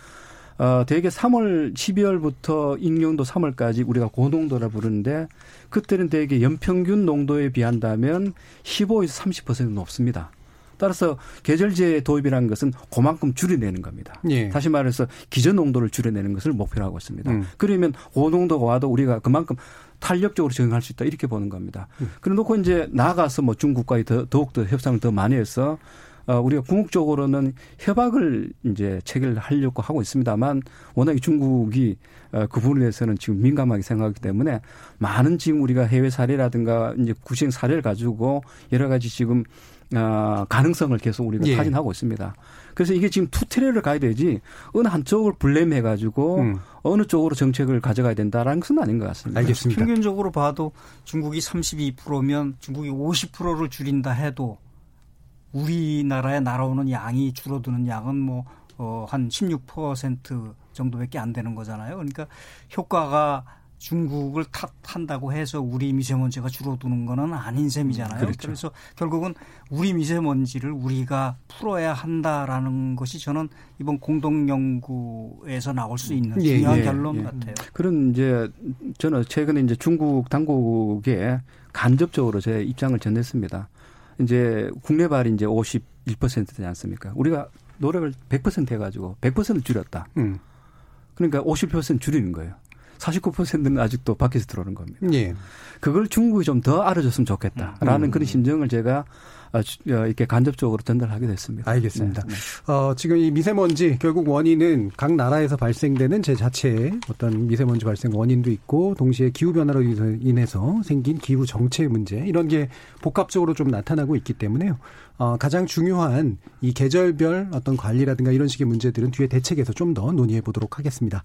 어, 대개 3월, 12월부터 익년도 3월까지 우리가 고농도라 부르는데 그때는 대개 연평균 농도에 비한다면 15에서 30% 높습니다. 따라서 계절제 도입이라는 것은 그만큼 줄여내는 겁니다. 예. 다시 말해서 기존 농도를 줄여내는 것을 목표로 하고 있습니다. 음. 그러면 고농도가 와도 우리가 그만큼 탄력적으로 적용할 수 있다 이렇게 보는 겁니다. 음. 그래 놓고 이제 나아가서 뭐 중국과의 더, 더욱더 협상을 더 많이 해서 어, 우리가 궁극적으로는 협약을 이제 체결하려고 하고 있습니다만 워낙 중국이 어, 그 부분에 대해서는 지금 민감하게 생각하기 때문에 많은 지금 우리가 해외 사례라든가 이제 구시행 사례를 가지고 여러 가지 지금 어, 가능성을 계속 우리가 예. 타진하고 있습니다. 그래서 이게 지금 투 트레를 가야 되지 어느 한쪽을 blame해 가지고 음. 어느 쪽으로 정책을 가져가야 된다라는 것은 아닌 것 같습니다. 알겠습니다. 평균적으로 봐도 중국이 32%면 중국이 50%를 줄인다 해도 우리나라에 날아오는 양이 줄어드는 양은 뭐, 어, 한 16% 정도밖에 안 되는 거잖아요. 그러니까 효과가 중국을 탓한다고 해서 우리 미세먼지가 줄어드는 거는 아닌 셈이잖아요. 그렇죠. 그래서 결국은 우리 미세먼지를 우리가 풀어야 한다라는 것이 저는 이번 공동 연구에서 나올 수 있는 예, 중요한 예, 결론 예. 같아요. 그런 이제 저는 최근에 이제 중국 당국에 간접적으로 제 입장을 전했습니다. 이제 국내발이 이제 51%되지 않습니까? 우리가 노력을 100% 해가지고 100% 줄였다. 음. 그러니까 50% 줄이는 거예요. 49%는 아직도 밖에서 들어오는 겁니다. 예. 그걸 중국이 좀 더 알아줬으면 좋겠다라는 음. 그런 심정을 제가 어, 어, 이렇게 간접적으로 전달하게 됐습니다. 알겠습니다. 네. 어, 지금 이 미세먼지 결국 원인은 각 나라에서 발생되는 제 자체의 어떤 미세먼지 발생 원인도 있고 동시에 기후 변화로 인해서 생긴 기후 정체 문제 이런 게 복합적으로 좀 나타나고 있기 때문에요. 어, 가장 중요한 이 계절별 어떤 관리라든가 이런 식의 문제들은 뒤에 대책에서 좀 더 논의해 보도록 하겠습니다.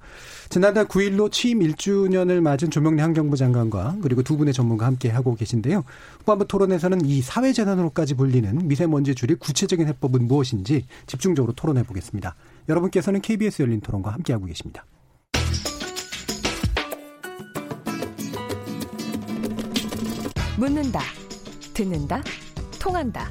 지난달 9일로 취임 1주년을 맞은 조명래 환경부 장관과 그리고 두 분의 전문가 함께 하고 계신데요. 후반부 토론에서는 이 사회재난으로까지 불리는 미세먼지 줄이 구체적인 해법은 무엇인지 집중적으로 토론해 보겠습니다. 여러분께서는 KBS 열린 토론과 함께하고 계십니다. 묻는다, 듣는다, 통한다.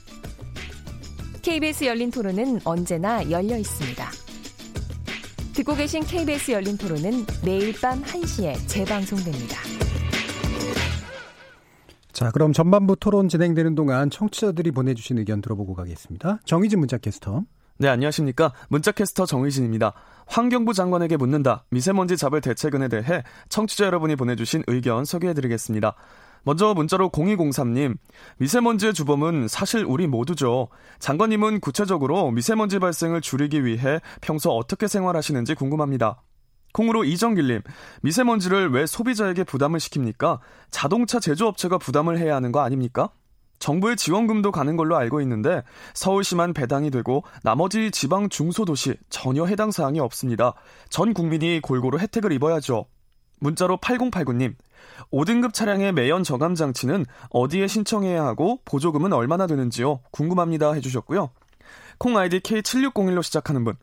KBS 열린 토론은 언제나 열려 있습니다. 듣고 계신 KBS 열린 토론은 매일 밤 1시에 재방송됩니다. 자, 그럼 전반부 토론 진행되는 동안 청취자들이 보내주신 의견 들어보고 가겠습니다. 정희진 문자캐스터. 네, 안녕하십니까. 문자캐스터 정의진입니다. 환경부 장관에게 묻는다. 미세먼지 잡을 대책은에 대해 청취자 여러분이 보내주신 의견 소개해드리겠습니다. 먼저 문자로 0203님, 미세먼지의 주범은 사실 우리 모두죠. 장관님은 구체적으로 미세먼지 발생을 줄이기 위해 평소 어떻게 생활하시는지 궁금합니다. 콩으로 이정길님, 미세먼지를 왜 소비자에게 부담을 시킵니까? 자동차 제조업체가 부담을 해야 하는 거 아닙니까? 정부의 지원금도 가는 걸로 알고 있는데 서울시만 배당이 되고 나머지 지방 중소도시 전혀 해당 사항이 없습니다. 전 국민이 골고루 혜택을 입어야죠. 문자로 8089님, 5등급 차량의 매연 저감 장치는 어디에 신청해야 하고 보조금은 얼마나 되는지요? 궁금합니다 해주셨고요. 콩 아이디 K7601로 시작하는 분,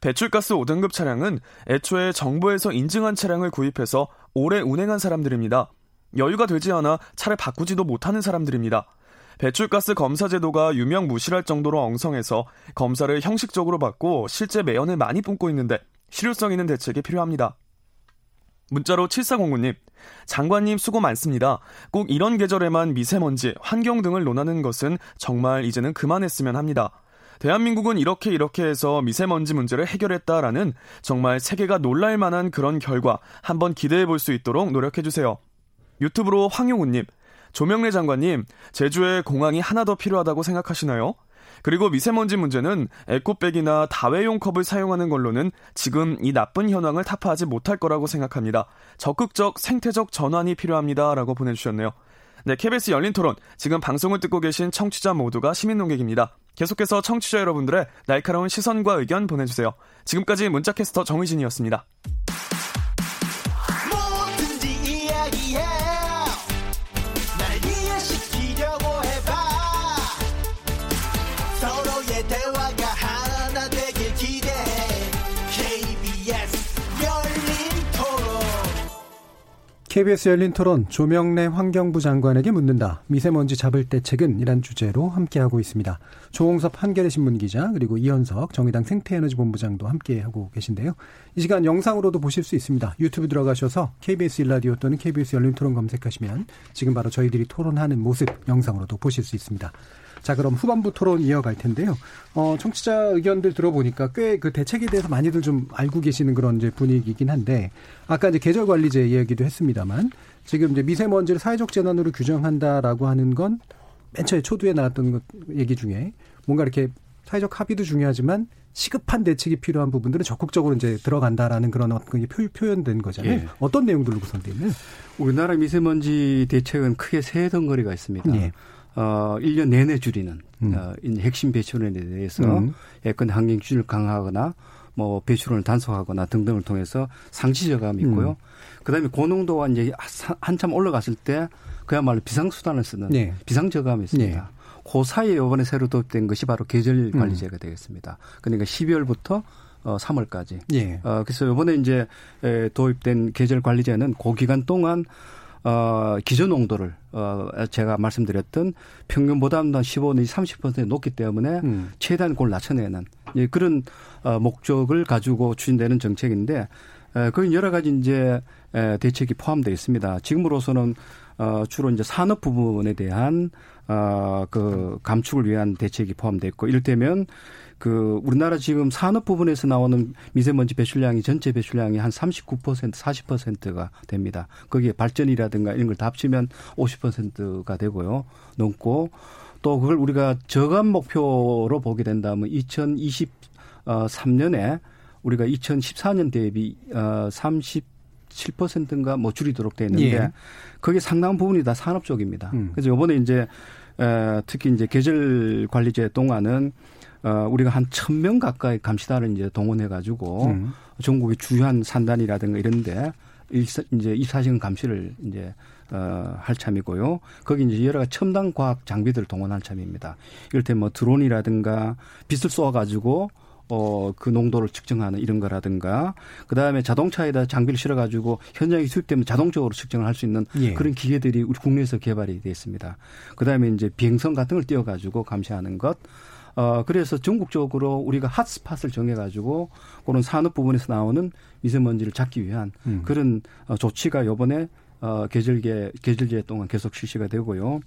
배출가스 5등급 차량은 애초에 정부에서 인증한 차량을 구입해서 오래 운행한 사람들입니다. 여유가 되지 않아 차를 바꾸지도 못하는 사람들입니다. 배출가스 검사 제도가 유명 무실할 정도로 엉성해서 검사를 형식적으로 받고 실제 매연을 많이 뿜고 있는데 실효성 있는 대책이 필요합니다. 문자로 7409님, 장관님 수고 많습니다. 꼭 이런 계절에만 미세먼지, 환경 등을 논하는 것은 정말 이제는 그만했으면 합니다. 대한민국은 이렇게 이렇게 해서 미세먼지 문제를 해결했다라는 정말 세계가 놀랄 만한 그런 결과 한번 기대해 볼 수 있도록 노력해 주세요. 유튜브로 황용우님, 조명래 장관님, 제주에 공항이 하나 더 필요하다고 생각하시나요? 그리고 미세먼지 문제는 에코백이나 다회용 컵을 사용하는 걸로는 지금 이 나쁜 현황을 타파하지 못할 거라고 생각합니다. 적극적 생태적 전환이 필요합니다. 라고 보내주셨네요. 네, KBS 열린 토론. 지금 방송을 듣고 계신 청취자 모두가 시민 농객입니다. 계속해서 청취자 여러분들의 날카로운 시선과 의견 보내주세요. 지금까지 문자캐스터 정의진이었습니다. KBS 열린 토론 조명래 환경부 장관에게 묻는다. 미세먼지 잡을 대책은 이란 주제로 함께하고 있습니다. 조홍섭 한겨레 신문 기자 그리고 이현석 정의당 생태에너지 본부장도 함께하고 계신데요. 이 시간 영상으로도 보실 수 있습니다. 유튜브 들어가셔서 KBS 일라디오 또는 KBS 열린 토론 검색하시면 지금 바로 저희들이 토론하는 모습 영상으로도 보실 수 있습니다. 자, 그럼 후반부 토론 이어갈 텐데요. 어, 청취자 의견들 들어보니까 꽤 그 대책에 대해서 많이들 좀 알고 계시는 그런 이제 분위기이긴 한데 아까 이제 계절 관리제 이야기도 했습니다만 지금 이제 미세먼지를 사회적 재난으로 규정한다라고 하는 건 맨 처음에 초두에 나왔던 것 얘기 중에 뭔가 이렇게 사회적 합의도 중요하지만 시급한 대책이 필요한 부분들은 적극적으로 이제 들어간다라는 그런 어떤 표, 현된 거잖아요. 예. 어떤 내용들로 구성되어 있나요? 우리나라 미세먼지 대책은 크게 세 덩어리가 있습니다. 예. 어, 1년 내내 줄이는 음. 어, 핵심 배출원에 대해서 음. 예컨 환경 기준을 강화하거나 뭐 배출원을 단속하거나 등등을 통해서 상시 저감이 있고요. 음. 그다음에 고농도가 이제 한참 올라갔을 때 그야말로 비상수단을 쓰는 네. 비상저감이 있습니다. 네. 그 사이에 이번에 새로 도입된 것이 바로 계절 관리제가 음. 되겠습니다. 그러니까 12월부터 어 3월까지. 예. 어 그래서 이번에 이제 도입된 계절 관리제는 그 기간 동안 어, 기존 농도를 어, 제가 말씀드렸던 평균보다 는 15, 내지 30% 높기 때문에 음. 최대한 그걸 낮춰내는 예, 그런 어, 목적을 가지고 추진되는 정책인데 에, 거기 여러 가지 이제 에, 대책이 포함되어 있습니다. 지금으로서는 어, 주로 이제 산업 부분에 대한 어, 그 감축을 위한 대책이 포함되어 있고 이를테면 그 우리나라 지금 산업 부분에서 나오는 미세먼지 배출량이 전체 배출량이 한 39% 40%가 됩니다. 거기에 발전이라든가 이런 걸 다 합치면 50%가 되고요. 넘고 또 그걸 우리가 저감 목표로 보게 된다면 2023년에 우리가 2014년 대비 어 37%인가 뭐 줄이도록 돼 있는데 예. 거기 상당 부분이 다 산업 쪽입니다. 음. 그래서 이번에 이제 에, 특히 이제 계절 관리제 동안은 어, 우리가 한 천 명 가까이 감시단을 이제 동원해 가지고 음. 전국의 주요한 산단이라든가 이런데 일사, 이제 24시간 감시를 이제 어, 할 참이고요. 거기 이제 여러 가지 첨단 과학 장비들을 동원할 참입니다. 이를테면 뭐 드론이라든가 빛을 쏘아가지고 어, 그 농도를 측정하는 이런 거라든가, 그 다음에 자동차에다 장비를 실어가지고 현장에 수입되면 자동적으로 측정을 할 수 있는 예. 그런 기계들이 우리 국내에서 개발이 되어 있습니다. 그 다음에 이제 비행선 같은 걸 띄워가지고 감시하는 것, 어, 그래서 전국적으로 우리가 핫스팟을 정해가지고 그런 산업 부분에서 나오는 미세먼지를 잡기 위한 음. 그런 어, 조치가 요번에 어, 계절계, 계절제 동안 계속 실시가 되고요.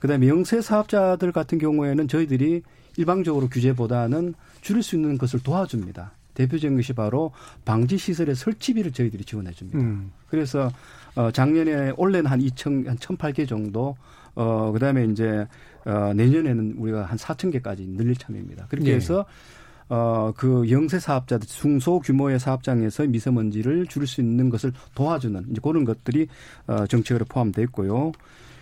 그 다음에 영세 사업자들 같은 경우에는 저희들이 일방적으로 규제보다는 줄일 수 있는 것을 도와줍니다. 대표적인 것이 바로 방지 시설의 설치비를 저희들이 지원해 줍니다. 음. 그래서 어 작년에 올해는 한 2천 한 1,008개 정도 어 그다음에 이제 어, 내년에는 우리가 한 4천 개까지 늘릴 참입니다. 그렇게 네. 해서 어, 그 영세 사업자들, 중소 규모의 사업장에서 미세먼지를 줄일 수 있는 것을 도와주는 이제 그런 것들이 어, 정책으로 포함되어 있고요.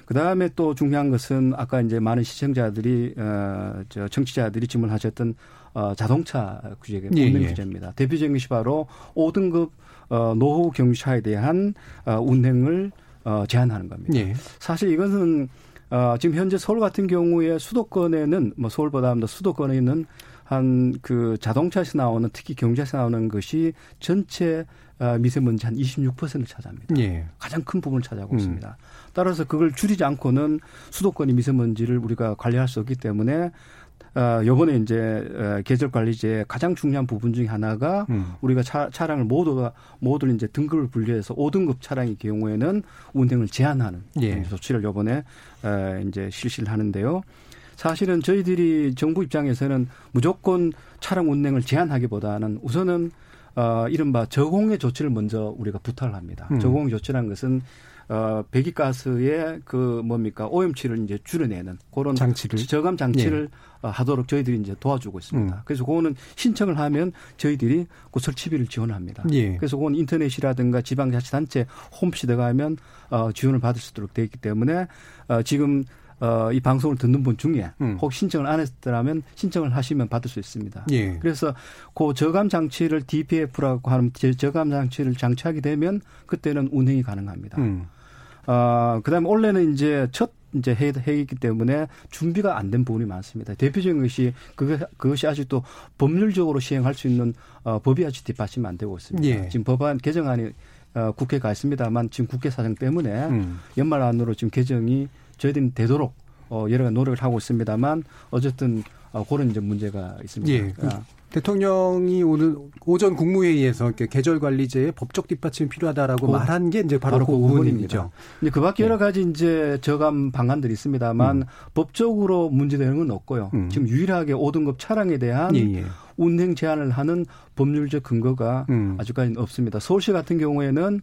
그 다음에 또 중요한 것은 아까 이제 많은 시청자들이, 어, 저 청취자들이 질문하셨던 어, 자동차 규제가 예, 운행 예. 규제입니다. 대표적인 것이 바로 5등급 어, 노후 경유차에 대한 어, 운행을 어, 제한하는 겁니다. 예. 사실 이것은 어, 지금 현재 서울 같은 경우에 수도권에는 뭐 서울보다 더 수도권에는 한 그 자동차에서 나오는 특히 경제에서 나오는 것이 전체 어, 미세먼지 한 26%를 차지합니다. 예. 가장 큰 부분을 차지하고 음. 있습니다. 따라서 그걸 줄이지 않고는 수도권의 미세먼지를 우리가 관리할 수 없기 때문에 어, 요번에 이제 어, 계절 관리제의 가장 중요한 부분 중에 하나가 음. 우리가 차, 차량을 모두가 모두 이제 등급을 분류해서 5등급 차량의 경우에는 운행을 제한하는 예. 조치를 요번에 어, 이제 실시를 하는데요. 사실은 저희들이 정부 입장에서는 무조건 차량 운행을 제한하기보다는 우선은 어, 이른바 저공해 조치를 먼저 우리가 부탁을 합니다. 음. 저공해 조치라는 것은 어, 배기가스의 그 뭡니까 오염치를 이제 줄여내는 그런 장치를 저감 장치를 예. 하도록 저희들이 이제 도와주고 있습니다. 음. 그래서 그거는 신청을 하면 저희들이 그 설치비를 지원합니다. 예. 그래서 그건 인터넷이라든가 지방자치단체 홈피드에 가면 어, 지원을 받을 수 있도록 되어 있기 때문에 어, 지금 어, 이 방송을 듣는 분 중에 음. 혹 신청을 안 했더라면 신청을 하시면 받을 수 있습니다. 예. 그래서 그 저감 장치를 DPF라고 하는 저감 장치를 장치하게 되면 그때는 운행이 가능합니다. 음. 어, 그 다음에 올해는 이제 첫 이제 해, 해이기 때문에 준비가 안 된 부분이 많습니다. 대표적인 것이 그것, 그것이 아직도 법률적으로 시행할 수 있는 어, 법이 아직 뒷받침 안 되고 있습니다. 예. 지금 법안 개정안이 어, 국회가 있습니다만 지금 국회 사정 때문에 음. 연말 안으로 지금 개정이 저희들은 되도록 어, 여러 가지 노력을 하고 있습니다만 어쨌든 어, 그런 이제 문제가 있습니다. 예. 그 아. 대통령이 오늘 오전 국무회의에서 계절 관리제의 법적 뒷받침이 필요하다라고 그, 말한 게 이제 바로, 바로 그, 그 부분입니다. 근데 그 밖에 네. 여러 가지 이제 저감 방안들이 있습니다만 음. 법적으로 문제되는 건 없고요. 음. 지금 유일하게 5등급 차량에 대한 예, 예. 운행 제한을 하는 법률적 근거가 음. 아직까지는 없습니다. 서울시 같은 경우에는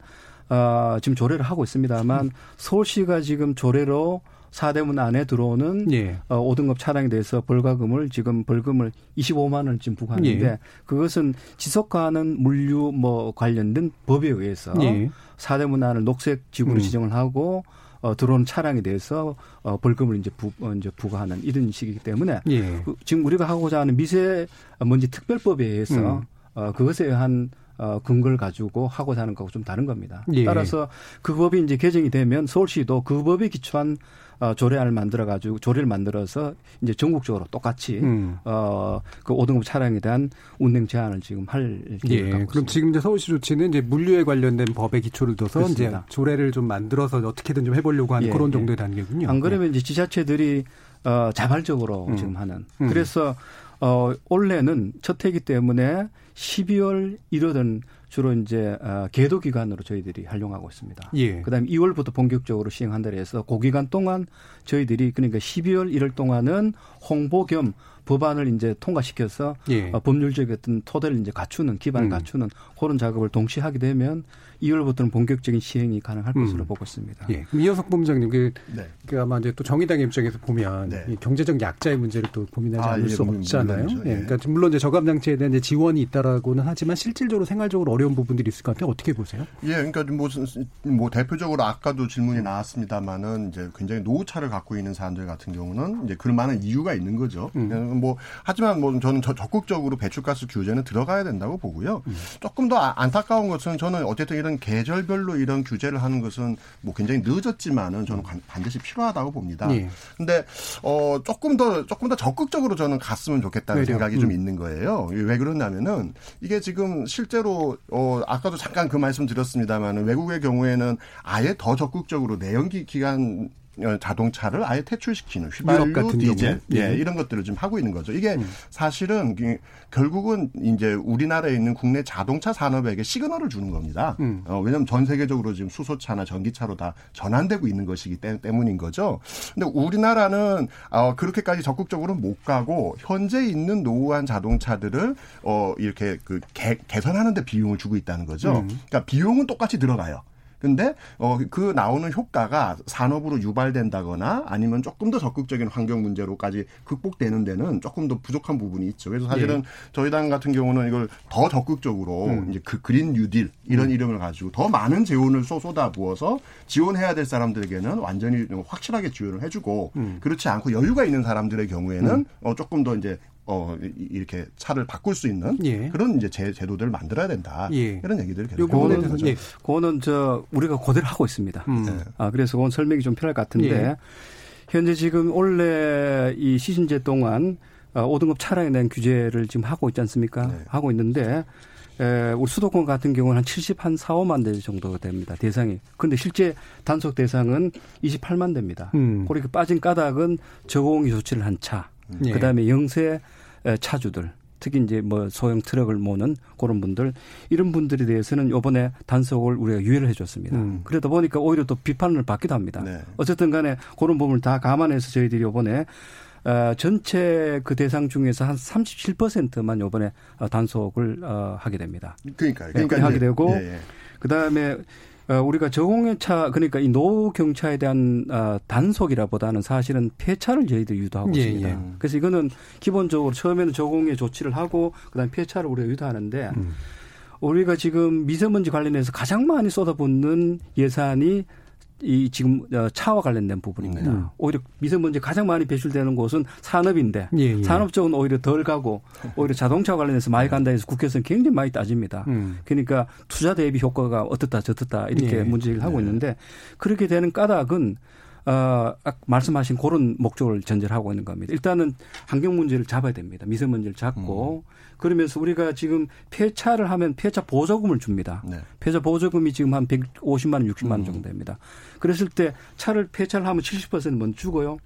어, 지금 조례를 하고 있습니다만 음. 서울시가 지금 조례로 사대문 안에 들어오는 예. 어, 5등급 차량에 대해서 벌과금을 지금 벌금을 25만 원을 지금 부과하는데 예. 그것은 지속가는 물류 뭐 관련된 법에 의해서 예. 사대문 안을 녹색 지구로 음. 지정을 하고 어, 들어온 차량에 대해서 어, 벌금을 이제 부, 어, 이제 부과하는 이런 식이기 때문에 예. 그, 지금 우리가 하고자 하는 미세먼지 특별법에 의해서 음. 어, 그것에 의한 어, 근거를 가지고 하고자 하는 거하고 좀 다른 겁니다. 예. 따라서 그 법이 이제 개정이 되면 서울시도 그 법에 기초한 어, 조례안을 만들어 가지고 조례를 만들어서 이제 전국적으로 똑같이 음. 어그 5등급 차량에 대한 운행 제한을 지금 할 예. 그럼 있습니다. 지금 이제 서울시 조치는 이제 물류에 관련된 법에 기초를 둬서 그렇습니다. 이제 조례를 좀 만들어서 어떻게든 좀 해보려고 하는 예. 그런 예. 정도의 단계군요. 안 그러면 예. 이제 지자체들이 어 자발적으로 음. 지금 하는 음. 그래서 어 올해는 첫 해기 때문에 12월 1월은 주로 이제 어, 계도 기간으로 저희들이 활용하고 있습니다. 예. 그다음에 2월부터 본격적으로 시행한다고 해서 그 기간 동안 저희들이 그러니까 12월 1월 동안은 홍보 겸 법안을 이제 통과시켜서 예. 어, 법률적 어떤 토대를 이제 갖추는 기반을 음. 갖추는 그런 작업을 동시에 하게 되면 2월부터는 본격적인 시행이 가능할 음. 것으로 보고 있습니다. 예. 이현석 본부장님, 그, 네. 그 아마 이제 또 정의당 입장에서 보면 네. 이 경제적 약자의 문제를 또 고민하지 아, 않을 예, 수 없잖아요. 물 예. 그러니까 물론 이제 저감 장치에 대한 이제 지원이 있다라고는 하지만 실질적으로 생활적으로 어려운 부분들이 있을 것 같아요. 어떻게 보세요? 예, 그러니까 뭐, 뭐 대표적으로 아까도 질문이 나왔습니다만은 이제 굉장히 노후차를 갖고 있는 사람들 같은 경우는 이제 그런 많은 이유가 있는 거죠. 음. 뭐 하지만 뭐 저는 적극적으로 배출가스 규제는 들어가야 된다고 보고요. 음. 조금 더 아, 안타까운 것은 저는 어쨌든 이런 이런 계절별로 이런 규제를 하는 것은 뭐 굉장히 늦었지만은 저는 반드시 필요하다고 봅니다. 예. 근데 어 조금 더 조금 더 적극적으로 저는 갔으면 좋겠다는 왜요? 생각이 음. 좀 있는 거예요. 왜 그러냐면은 이게 지금 실제로 어 아까도 잠깐 그 말씀 드렸습니다만은 외국의 경우에는 아예 더 적극적으로 내연기 기간 어, 자동차를 아예 퇴출시키는 휘발유, 디젤, 예, 네. 이런 것들을 좀 하고 있는 거죠. 이게 음. 사실은 결국은 이제 우리나라에 있는 국내 자동차 산업에게 시그널을 주는 겁니다. 음. 어, 왜냐하면 전 세계적으로 지금 수소차나 전기차로 다 전환되고 있는 것이기 때문인 거죠. 근데 우리나라는 어, 그렇게까지 적극적으로 못 가고 현재 있는 노후한 자동차들을 어, 이렇게 그 개, 개선하는데 비용을 주고 있다는 거죠. 음. 그러니까 비용은 똑같이 들어가요. 근데 어 그 나오는 효과가 산업으로 유발된다거나 아니면 조금 더 적극적인 환경 문제로까지 극복되는 데는 조금 더 부족한 부분이 있죠. 그래서 사실은 예. 저희 당 같은 경우는 이걸 더 적극적으로 음. 이제 그 그린 뉴딜 이런 음. 이름을 가지고 더 많은 재원을 쏟아 부어서 지원해야 될 사람들에게는 완전히 확실하게 지원을 해주고 음. 그렇지 않고 여유가 있는 사람들의 경우에는 음. 어 조금 더 이제 어 이렇게 차를 바꿀 수 있는 예. 그런 이제 제, 제도들을 만들어야 된다 예. 이런 얘기들을 계속 그거는 거죠. 예. 그거는 저 우리가 그대로 하고 있습니다. 음. 네. 아 그래서 그건 설명이 좀 필요할 것 같은데 예. 현재 지금 원래 이 시즌제 동안 5등급 어, 차량에 대한 규제를 지금 하고 있지 않습니까? 네. 하고 있는데 에, 우리 수도권 같은 경우는 한 70, 한 4, 5만 대 정도 됩니다. 대상이. 근데 실제 단속 대상은 28만 대입니다. 음. 그렇게 빠진 까닭은 저공이 조치를 한 차. 예. 그다음에 영세 차주들 특히 이제 뭐 소형 트럭을 모는 그런 분들 이런 분들에 대해서는 요번에 단속을 우리가 유예를 해줬습니다. 음. 그러다 보니까 오히려 또 비판을 받기도 합니다. 네. 어쨌든 간에 그런 부분을 다 감안해서 저희들이 요번에 어, 전체 그 대상 중에서 한 37%만 요번에 어, 단속을 어, 하게 됩니다. 그러니까요. 그러니까 네, 하게 되고 예, 예. 그다음에 어, 우리가 저공해차 그러니까 이 노후 경차에 대한 어, 단속이라보다는 사실은 폐차를 저희들이 유도하고 예, 있습니다. 예. 그래서 이거는 기본적으로 처음에는 저공해 조치를 하고 그다음 폐차를 우리가 유도하는데 음. 우리가 지금 미세먼지 관련해서 가장 많이 쏟아붓는 예산이 이 지금 어, 차와 관련된 부분입니다. 음. 오히려 미세먼지 가장 많이 배출되는 곳은 산업인데 예, 예. 산업 쪽은 오히려 덜 가고 오히려 자동차 관련해서 많이 간다 해서 국회에서는 굉장히 많이 따집니다. 음. 그러니까 투자 대비 효과가 어떻다 저떻다 이렇게 예. 문제를 하고 네. 있는데 그렇게 되는 까닭은 어, 말씀하신 그런 목적을 전제를 하고 있는 겁니다. 일단은 환경 문제를 잡아야 됩니다. 미세먼지를 잡고 음. 그러면서 우리가 지금 폐차를 하면 폐차 보조금을 줍니다. 네. 폐차 보조금이 지금 한 150만 원, 60만 원 음. 정도 됩니다. 그랬을 때 차를 폐차를 하면 70% 먼저 주고요.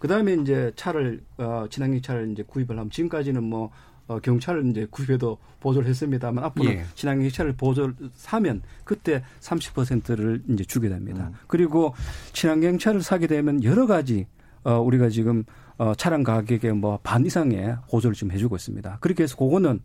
그다음에 이제 차를 어 친환경 차를 이제 구입을 하면 지금까지는 뭐 어, 경찰을 이제 구입해도 보조를 했습니다만 앞으로 예. 친환경 차를 보조를 사면 그때 30%를 이제 주게 됩니다. 음. 그리고 친환경 차를 사게 되면 여러 가지 어, 우리가 지금 어, 차량 가격의 뭐 반 이상의 보조를 지금 해주고 있습니다. 그렇게 해서 그거는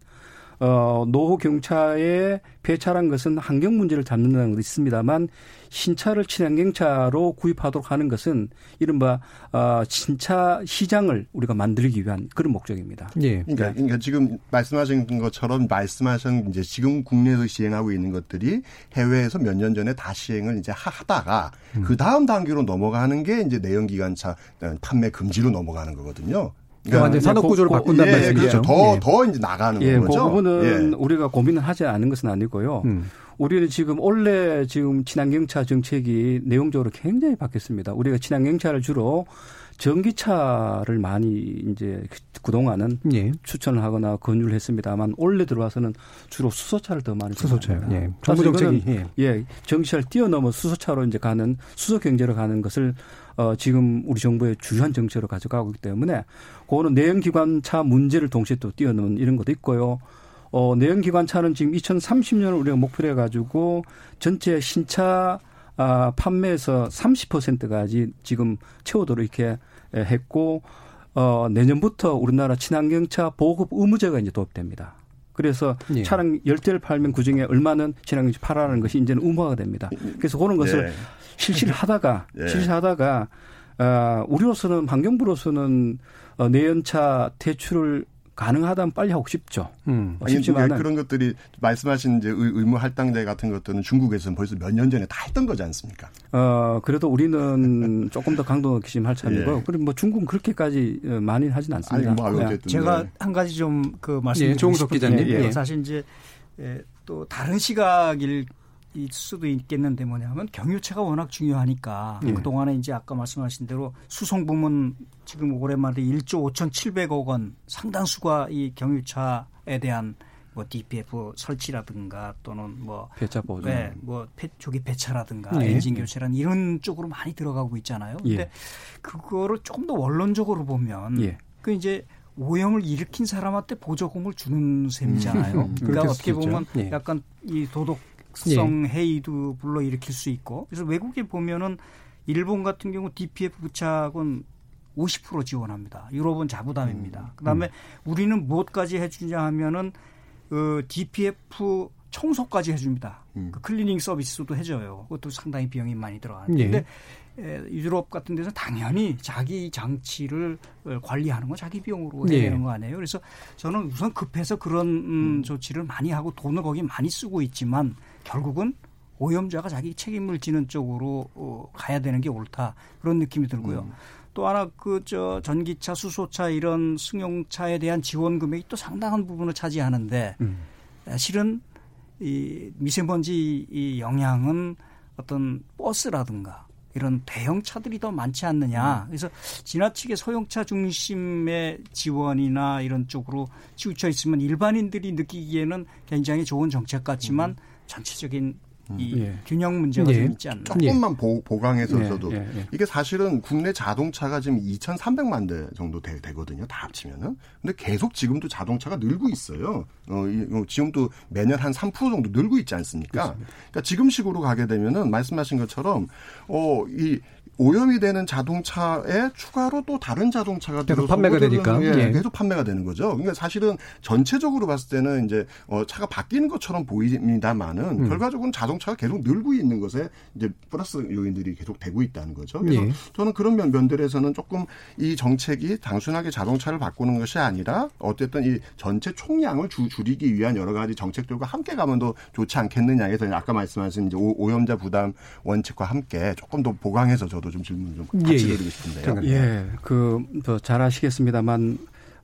어, 노후 경차의 폐차란 것은 환경 문제를 잡는다는 것도 있습니다만 신차를 친환경차로 구입하도록 하는 것은 이른바 어, 신차 시장을 우리가 만들기 위한 그런 목적입니다. 예. 그러니까, 그러니까 지금 말씀하신 것처럼 말씀하신 이제 지금 국내에서 시행하고 있는 것들이 해외에서 몇 년 전에 다 시행을 이제 하다가 음. 그 다음 단계로 넘어가는 게 이제 내연기관차 판매 금지로 넘어가는 거거든요. 그러니까 완전 산업 구조를 바꾼다는 예, 말씀이죠. 그렇죠. 더, 예. 더 이제 나가는 예, 거죠. 그 부분은 예. 우리가 고민을 하지 않은 것은 아니고요. 음. 우리는 지금 원래 지금 친환경차 정책이 내용적으로 굉장히 바뀌었습니다. 우리가 친환경차를 주로 전기차를 많이 이제 그동안은 예. 추천을 하거나 권유를 했습니다만 올해 들어와서는 주로 수소차를 더 많이 수소차요. 예. 정부 정책이 예. 예. 전기차를 뛰어넘어 수소차로 이제 가는 수소 경제로 가는 것을 어 지금 우리 정부의 주요한 정책으로 가져가고 있기 때문에 그거는 내연기관차 문제를 동시에 또 뛰어넘는 이런 것도 있고요. 어 내연기관차는 지금 2030년을 우리가 목표로 해가지고 전체 신차 아, 판매에서 30%까지 지금 채우도록 이렇게 했고 어, 내년부터 우리나라 친환경차 보급 의무제가 이제 도입됩니다. 그래서 예. 차량 열대를 팔면 그 중에 얼마는 친환경차 팔아라는 것이 이제는 의무화가 됩니다. 그래서 그런 것을 예. 실시를 하다가 [LAUGHS] 예. 실시하다가 어, 우리로서는 환경부로서는 어, 내연차 대출을 가능하다면 빨리 하고 싶죠. 음. 쉽지만 그런 것들이 말씀하신 이제 의무 할당제 같은 것들은 중국에서는 벌써 몇 년 전에 다 했던 거지 않습니까? 어 그래도 우리는 [LAUGHS] 조금 더 강도 높게 할 참이고 예. 그리고 뭐 중국은 그렇게까지 어, 많이 하지는 않습니다. 아니, 뭐 어쨌든 제가 네. 한 가지 좀 그 말씀드리고 예, 조홍석 기자님 예. 사실 이제 예, 또 다른 시각일 일 수도 있겠는데 뭐냐면 경유차가 워낙 중요하니까 예. 그 동안에 이제 아까 말씀하신 대로 수송 부문 지금 오랜만에 1조 5,700억 원 상당수가 이 경유차에 대한 뭐 DPF 설치라든가 또는 뭐 배차 보조, 네, 뭐 폐, 조기 배차라든가 예. 엔진 교체란 이런 쪽으로 많이 들어가고 있잖아요. 근데 예. 그거를 조금 더 원론적으로 보면 예. 그 이제 오염을 일으킨 사람한테 보조금을 주는 셈이잖아요. 음, 그러니까 어떻게 보면 예. 약간 이 도덕 성 예. 해이도 불러일으킬 수 있고 그래서 외국에 보면은 일본 같은 경우 DPF 부착은 50% 지원합니다. 유럽은 자부담입니다. 음. 그다음에 음. 우리는 무엇까지 해주냐 하면은 그 DPF 청소까지 해줍니다. 음. 그 클리닝 서비스도 해줘요. 그것도 상당히 비용이 많이 들어가는데 예. 유럽 같은 데서 당연히 자기 장치를 관리하는 건 자기 비용으로 해야 예. 되는 거 아니에요. 그래서 저는 우선 급해서 그런 음, 음. 조치를 많이 하고 돈을 거기 많이 쓰고 있지만 결국은 오염자가 자기 책임을 지는 쪽으로 어, 가야 되는 게 옳다 그런 느낌이 들고요. 음. 또 하나 그 저 전기차, 수소차 이런 승용차에 대한 지원 금액이 또 상당한 부분을 차지하는데 음. 실은 이 미세먼지 이 영향은 어떤 버스라든가 이런 대형 차들이 더 많지 않느냐. 음. 그래서 지나치게 소형차 중심의 지원이나 이런 쪽으로 치우쳐 있으면 일반인들이 느끼기에는 굉장히 좋은 정책 같지만 음. 전체적인 이 음. 예. 균형 문제가 예. 좀 있지 않나. 조금만 예. 보, 보강해서도 예. 예. 예. 이게 사실은 국내 자동차가 지금 2,300만 대 정도 되, 거든요다 합치면은. 근데 계속 지금도 자동차가 늘고 있어요. 어, 이, 어, 지금도 매년 한 3% 정도 늘고 있지 않습니까? 그렇습니다. 그러니까 지금식으로 가게 되면은 말씀하신 것처럼 어, 이 오염이 되는 자동차에 추가로 또 다른 자동차가 계속 판매가 되니까 예, 예. 계속 판매가 되는 거죠. 그러니까 사실은 전체적으로 봤을 때는 이제 어, 차가 바뀌는 것처럼 보입니다만은 음. 결과적으로는 자동차가 계속 늘고 있는 것에 이제 플러스 요인들이 계속 되고 있다는 거죠. 그래서 예. 저는 그런 면, 면들에서는 조금 이 정책이 단순하게 자동차를 바꾸는 것이 아니라 어쨌든 이 전체 총량을 주, 줄이기 위한 여러 가지 정책들과 함께 가면 더 좋지 않겠느냐 해서 아까 말씀하신 이제 오염자 부담 원칙과 함께 조금 더 보강해서 저도 저도 좀 질문 좀 같이 예, 예. 드리고 싶은데요. 예, 그, 잘 아시겠습니다만,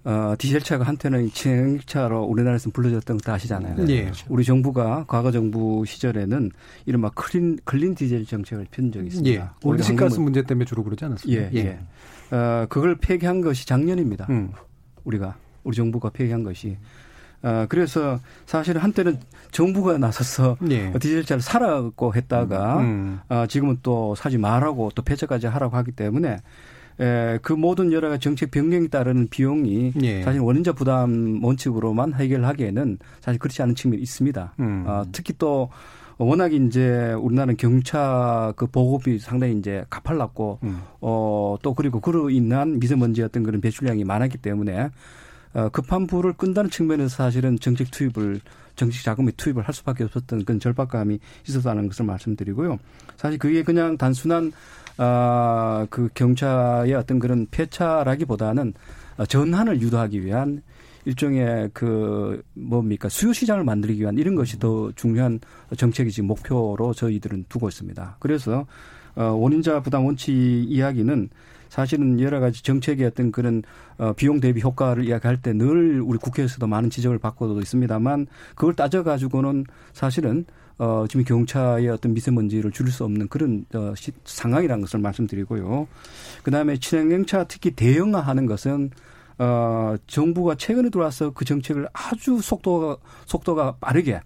어, 디젤차가 한때는 친환경차로 우리나라에서 불러졌던 것도 아시잖아요. 예. 우리 정부가 과거 정부 시절에는 이른바 clean, clean 디젤 정책을 편 적이 있습니다. 예. 온실가스 문제 때문에 주로 그러지 않았습니까? 예. 예. 어, 그걸 폐기한 것이 작년입니다. 음. 우리가 우리 정부가 폐기한 것이. 어, 그래서 사실은 한때는 정부가 나서서 예. 디젤차를 사라고 했다가 음. 어, 지금은 또 사지 말라고 또 폐차까지 하라고 하기 때문에 에, 그 모든 여러 가지 정책 변경에 따르는 비용이 예. 사실 원인자 부담 원칙으로만 해결하기에는 사실 그렇지 않은 측면이 있습니다. 음. 어, 특히 또 워낙 이제 우리나라는 경차 그 보급이 상당히 이제 가팔랐고 음. 어또 그리고 그로 인한 미세먼지 어떤 그런 배출량이 많았기 때문에 어 급한 불을 끈다는 측면에서 사실은 정책 투입을 정책 자금의 투입을 할 수밖에 없었던 그런 절박감이 있었다는 것을 말씀드리고요. 사실 그게 그냥 단순한 아, 그 경차의 어떤 그런 폐차라기보다는 전환을 유도하기 위한 일종의 그 뭡니까 수요 시장을 만들기 위한 이런 것이 더 중요한 정책이지 목표로 저희들은 두고 있습니다. 그래서 어 원인자 부담 원칙 이야기는 사실은 여러 가지 정책의 어떤 그런 어 비용 대비 효과를 이야기할 때 늘 우리 국회에서도 많은 지적을 받고도 있습니다만 그걸 따져 가지고는 사실은 어, 지금 경차의 어떤 미세먼지를 줄일 수 없는 그런 어, 시, 상황이라는 것을 말씀드리고요. 그 다음에 친환경차 특히 대형화하는 것은 어, 정부가 최근에 들어와서 그 정책을 아주 속도가, 속도가 빠르게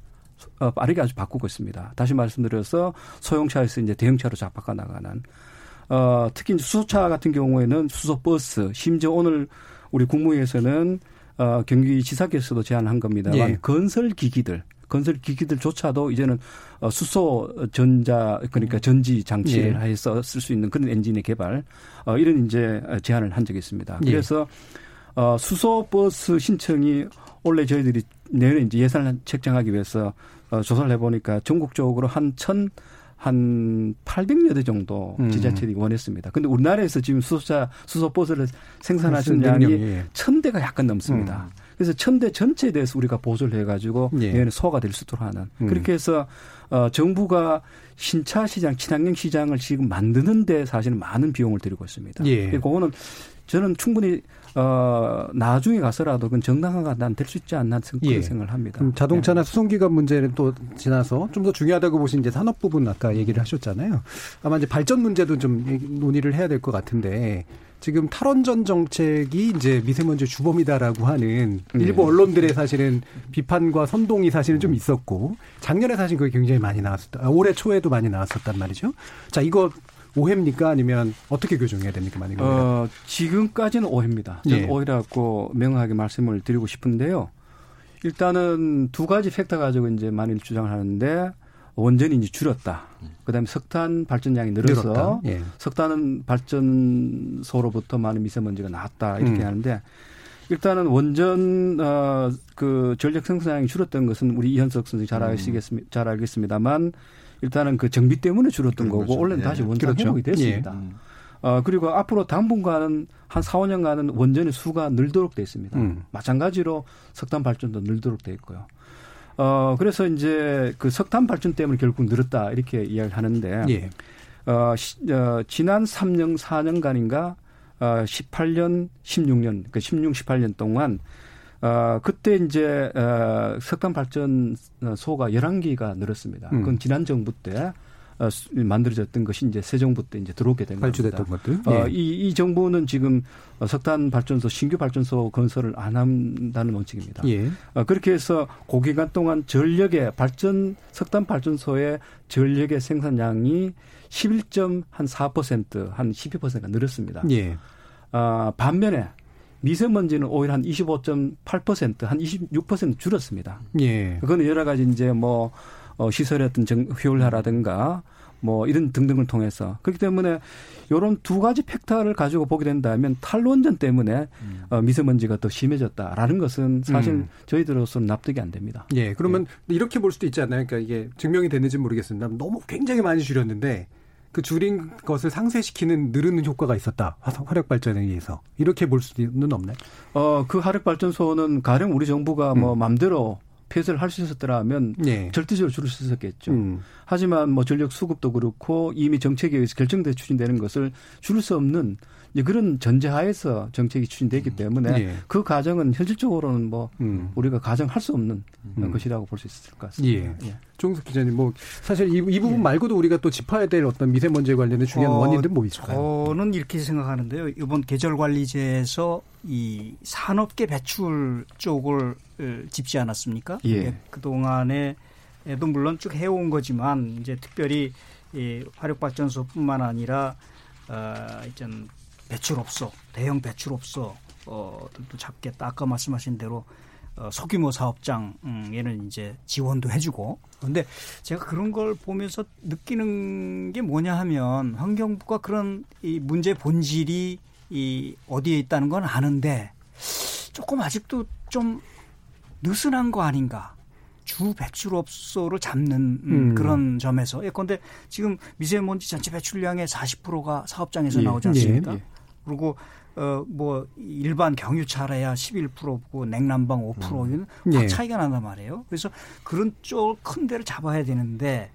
어, 빠르게 아주 바꾸고 있습니다. 다시 말씀드려서 소형차에서 이제 대형차로 잡아가 나가는 어, 특히 수소차 같은 경우에는 수소버스, 심지어 오늘 우리 국무회에서는 어, 경기지사께서도 제안한 겁니다만 예. 건설 기기들 건설 기기들조차도 이제는 어, 수소 전자 그러니까 전지 장치를 예. 해서 쓸 수 있는 그런 엔진의 개발 어 이런 이제 제안을 한 적이 있습니다. 예. 그래서 어 수소 버스 신청이 원래 저희들이 내년에 이제 예산을 책정하기 위해서 어 조사를 해 보니까 전국적으로 한 천 한 800여 대 정도 음. 지자체들이 음. 원했습니다. 근데 우리나라에서 지금 수소차, 수소버스를 생산하시는 양이 예. 천 대가 약간 넘습니다. 음. 그래서 천대 전체에 대해서 우리가 보조를 해 가지고 예. 내년에 소화가 될 수 있도록 하는 음. 그렇게 해서 어 정부가 신차 시장, 친환경 시장을 지금 만드는데 사실은 많은 비용을 들이고 있습니다. 예. 그거는 저는 충분히 어 나중에 가서라도 그건 정당화가 난 될 수 있지 않나 그런 예. 생각을 합니다. 자동차나 예. 수송기관 문제는 또 지나서 좀 더 중요하다고 보신 이제 산업 부분 아까 얘기를 하셨잖아요. 아마 이제 발전 문제도 좀 논의를 해야 될 것 같은데 지금 탈원전 정책이 이제 미세먼지 주범이다라고 하는 네. 일부 언론들의 사실은 비판과 선동이 사실은 좀 있었고 작년에 사실 그게 굉장히 많이 나왔었다. 아, 올해 초에도 많이 나왔었단 말이죠. 자, 이거 오해입니까? 아니면 어떻게 교정해야 됩니까? 만약에 어, 지금까지는 오해입니다. 예. 오해라고 명확하게 말씀을 드리고 싶은데요. 일단은 두 가지 팩터 가지고 이제 많이 주장을 하는데 원전이 이제 줄었다. 그다음에 석탄 발전량이 늘어서 예. 석탄 발전소로부터 많은 미세먼지가 나왔다 이렇게 음. 하는데 일단은 원전 어그 전력 생산량이 줄었던 것은 우리 이현석 선생님 잘 아시겠습니다. 음. 잘 알겠습니다만 일단은 그 정비 때문에 줄었던 거고 그렇죠. 원래는 예. 다시 원전 그렇죠. 회복이 됐습니다. 예. 어 그리고 앞으로 당분간은 한 4, 5년간은 원전의 수가 늘도록 돼 있습니다. 음. 마찬가지로 석탄 발전도 늘도록 돼 있고요. 어, 그래서 이제 그 석탄 발전 때문에 결국 늘었다 이렇게 이야기를 하는데, 예. 어, 시, 어, 지난 3년, 4년간인가, 어, 18년, 16년, 그 16, 18년 동안, 어, 그때 이제, 어, 석탄 발전소가 11기가 늘었습니다. 음. 그건 지난 정부 때 어, 만들어졌던 것이 이제 새 정부 때 이제 들어오게 된 발주됐던 겁니다. 것들. 어, 예. 이, 이 정부는 지금 석탄 발전소 신규 발전소 건설을 안 한다는 원칙입니다. 예. 어, 그렇게 해서 고기간 동안 전력의 발전 석탄 발전소의 전력의 생산량이 11.4%한 12%가 늘었습니다. 예. 어, 반면에 미세먼지는 오히려 한 25.8%, 한 26% 줄었습니다. 예. 그거는 여러 가지 이제 뭐 어, 시설의 어떤 정, 효율화라든가 뭐 이런 등등을 통해서 그렇기 때문에 이런 두 가지 팩터를 가지고 보게 된다면 탈원전 때문에 음. 어, 미세먼지가 더 심해졌다라는 것은 사실 음. 저희들로서는 납득이 안 됩니다. 예, 그러면 예. 이렇게 볼 수도 있지 않나요? 그러니까 이게 증명이 됐는지 모르겠습니다. 너무 굉장히 많이 줄였는데 그 줄인 것을 상쇄시키는 느르는 효과가 있었다. 화력 발전에 의해서 이렇게 볼 수는 없나요? 어, 그 화력 발전소는 가령 우리 정부가 뭐 음. 맘대로 폐쇄를 할 수 있었더라면 네. 절대적으로 줄일 수 있었겠죠. 음. 하지만 뭐 전력 수급도 그렇고 이미 정책에 의해서 결정돼 추진되는 것을 줄일 수 없는 그런 전제하에서 정책이 추진되기 음. 때문에 예. 그 과정은 현실적으로는 뭐 음. 우리가 가정할 수 없는 음. 것이라고 볼 수 있을 것 같습니다. 예. 예. 종석 기자님, 뭐 사실 이, 이 부분 예. 말고도 우리가 또 짚어야 될 어떤 미세먼지에 관련된 중요한 어, 원인들 뭐 있을까요? 저는 이렇게 생각하는데요. 이번 계절관리제에서 이 산업계 배출 쪽을 짚지 않았습니까? 예. 그 동안에 도 물론 쭉 해온 거지만 이제 특별히 이 화력발전소뿐만 아니라 어, 이전 배출업소, 대형 배출업소 어들도 잡겠다. 아까 말씀하신 대로 어, 소규모 사업장에는 이제 지원도 해주고. 그런데 제가 그런 걸 보면서 느끼는 게 뭐냐 하면 환경부가 그런 이 문제 본질이 이 어디에 있다는 건 아는데 조금 아직도 좀 느슨한 거 아닌가. 주 배출업소를 잡는 음. 그런 점에서 예컨대 지금 미세먼지 전체 배출량의 40%가 사업장에서 예. 나오지 않습니까? 예. 예. 그리고 어뭐 일반 경유차라야 11%고 냉난방 5%는 음. 확 예. 차이가 난단 말이에요. 그래서 그런 쪽 큰 데를 잡아야 되는데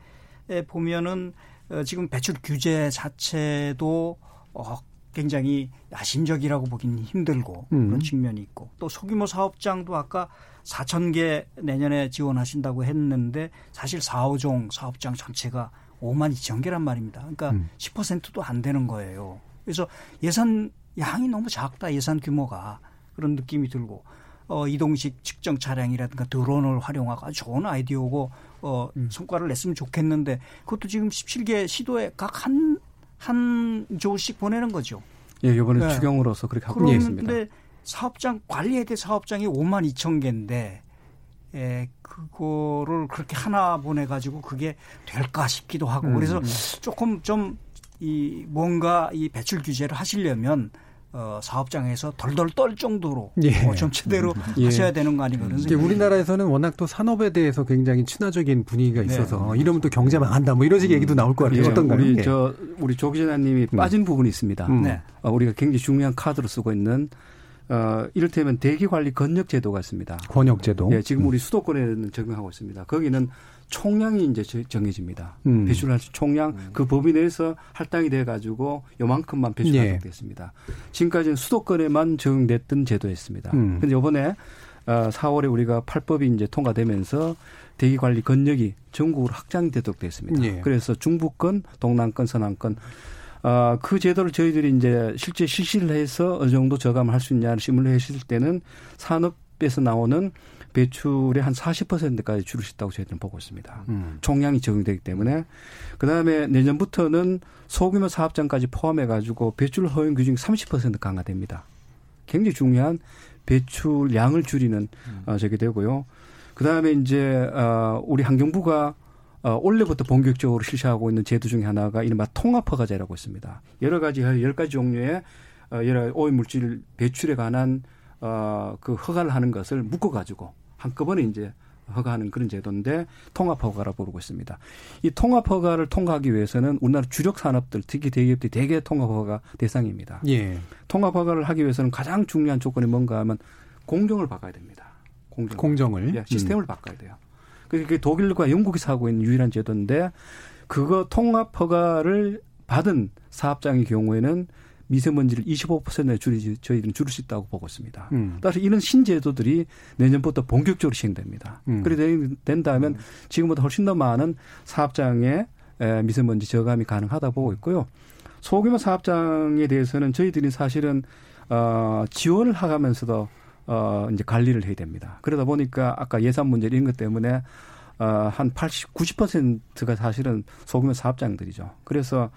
에 보면은 어 지금 배출 규제 자체도 어 굉장히 야심적이라고 보기는 힘들고 음. 그런 측면이 있고 또 소규모 사업장도 아까 4천 개 내년에 지원하신다고 했는데 사실 4호종 사업장 전체가 5만 2천 개란 말입니다. 그러니까 음. 10%도 안 되는 거예요. 그래서 예산 양이 너무 작다 예산 규모가 그런 느낌이 들고 어 이동식 측정 차량이라든가 드론을 활용하고 아주 좋은 아이디어고 어 음. 성과를 냈으면 좋겠는데 그것도 지금 17개 시도에 각 한 한 조씩 보내는 거죠. 예, 이번에 네. 추경으로서 그렇게 하고 있습니다. 그런데 사업장 관리해야 될 사업장이 5만 2천 개인데 예, 그거를 그렇게 하나 보내 가지고 그게 될까 싶기도 하고 음. 그래서 조금 좀 이 뭔가 이 배출 규제를 하시려면 어, 사업장에서 덜덜 떨 정도로 예. 어, 좀 제대로 예. 하셔야 되는 거 아닌가 그런 생각이 우리나라에서는 워낙 또 산업에 대해서 굉장히 친화적인 분위기가 네. 있어서 네. 이러면 또 경제만 한다 뭐 이런 식의 얘기도 나올 것 같아요. 예. 어떤가요? 우리 예. 저 우리 조 기자님이 음. 빠진 부분이 있습니다. 음. 네. 어, 우리가 굉장히 중요한 카드로 쓰고 있는 어, 이를테면 대기관리 권역 제도가 있습니다. 권역 제도. 예, 지금 우리 음. 수도권에는 적용하고 있습니다. 거기는 총량이 이제 정해집니다. 음. 배출할 총량 음. 그 범위 내에서 할당이 돼 가지고 요만큼만 배출하도록 예. 됐습니다. 지금까지는 수도권에만 적용됐던 제도였습니다. 음. 근데 이번에 어, 4월에 우리가 8법이 이제 통과되면서 대기 관리 권역이 전국으로 확장되도록 됐습니다. 예. 그래서 중부권, 동남권, 서남권 아, 그 제도를 저희들이 이제 실제 실시를 해서 어느 정도 저감을 할 수 있냐를 시뮬레 했을 때는 산업에서 나오는 배출의 한 40%까지 줄일 수 있다고 저희들은 보고 있습니다. 음. 총량이 적용되기 때문에 그다음에 내년부터는 소규모 사업장까지 포함해 가지고 배출 허용 규정이 30% 강화됩니다. 굉장히 중요한 배출량을 줄이는 음. 어, 저게 되고요. 그다음에 이제 어 우리 환경부가 어, 올해부터 본격적으로 실시하고 있는 제도 중에 하나가 이른바 통합허가제라고 있습니다. 여러 가지 열 가지 종류의 어, 여러 오염 물질 배출에 관한 어, 그 허가를 하는 것을 묶어가지고 한꺼번에 이제 허가하는 그런 제도인데 통합허가라고 부르고 있습니다. 이 통합허가를 통과하기 위해서는 우리나라 주력 산업들, 특히 대기업들이 대개 통합허가 대상입니다. 예. 통합허가를 하기 위해서는 가장 중요한 조건이 뭔가 하면 공정을 바꿔야 됩니다. 공정. 공정을. 예, 시스템을 음. 바꿔야 돼요. 그게 독일과 영국에서 하고 있는 유일한 제도인데 그거 통합 허가를 받은 사업장의 경우에는 미세먼지를 25%에 줄이 저희들은 줄일 수 있다고 보고 있습니다. 음. 따라서 이런 신제도들이 내년부터 본격적으로 시행됩니다. 음. 그래 된다면 지금보다 훨씬 더 많은 사업장의 미세먼지 저감이 가능하다 보고 있고요. 소규모 사업장에 대해서는 저희들이 사실은 어 지원을 하면서도 어, 이제 관리를 해야 됩니다. 그러다 보니까 아까 예산 문제 이런 것 때문에 어, 한 80, 90%가 사실은 소규모 사업장들이죠. 그래서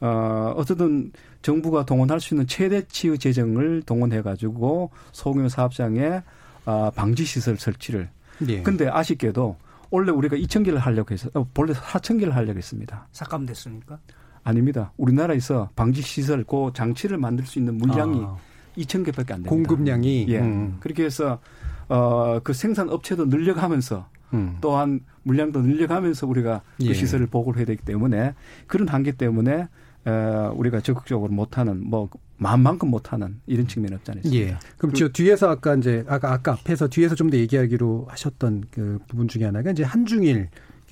어, 어쨌든 정부가 동원할 수 있는 최대치의 재정을 동원해가지고 소규모 사업장에 어, 방지 시설 설치를. 예. 근데 아쉽게도 원래 우리가 2천 개를 하려고 해서, 어, 본래 4천 개를 하려고 했습니다. 삭감됐습니까? 아닙니다. 우리나라에서 방지 시설, 그 장치를 만들 수 있는 물량이 아. 2천 개밖에 안 됩니다. 공급량이 예. 음. 그렇게 해서 어그 생산 업체도 늘려가면서 음. 또한 물량도 늘려가면서 우리가 그 예. 시설을 보고를 해야 되기 때문에 그런 한계 때문에 어 우리가 적극적으로 못하는 뭐 마음만큼 못하는 이런 측면이 없지 않습니까? 예. 그럼 저 뒤에서 아까 이제 아까 아까 앞에서 뒤에서 좀 더 얘기하기로 하셨던 그 부분 중에 하나가 이제 한중일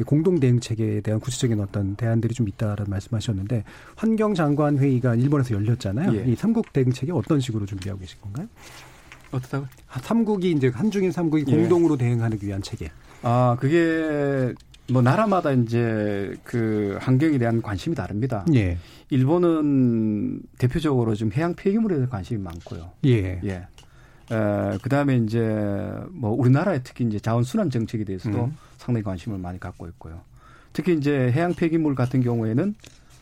공동 대응 체계에 대한 구체적인 어떤 대안들이 좀 있다라는 말씀하셨는데 환경 장관 회의가 일본에서 열렸잖아요. 예. 이 삼국 대응 체계 어떤 식으로 준비하고 계신 건가요? 어떻다고? 삼국이 이제 한중인 삼국이 예. 공동으로 대응하기 위한 체계. 아 그게 뭐 나라마다 이제 그 환경에 대한 관심이 다릅니다. 예. 일본은 대표적으로 좀 해양 폐기물에 대한 관심이 많고요. 예. 예. 에, 그다음에 이제 뭐 우리나라의 특히 이제 자원 순환 정책에 대해서도 음. 상당히 관심을 많이 갖고 있고요. 특히 이제 해양 폐기물 같은 경우에는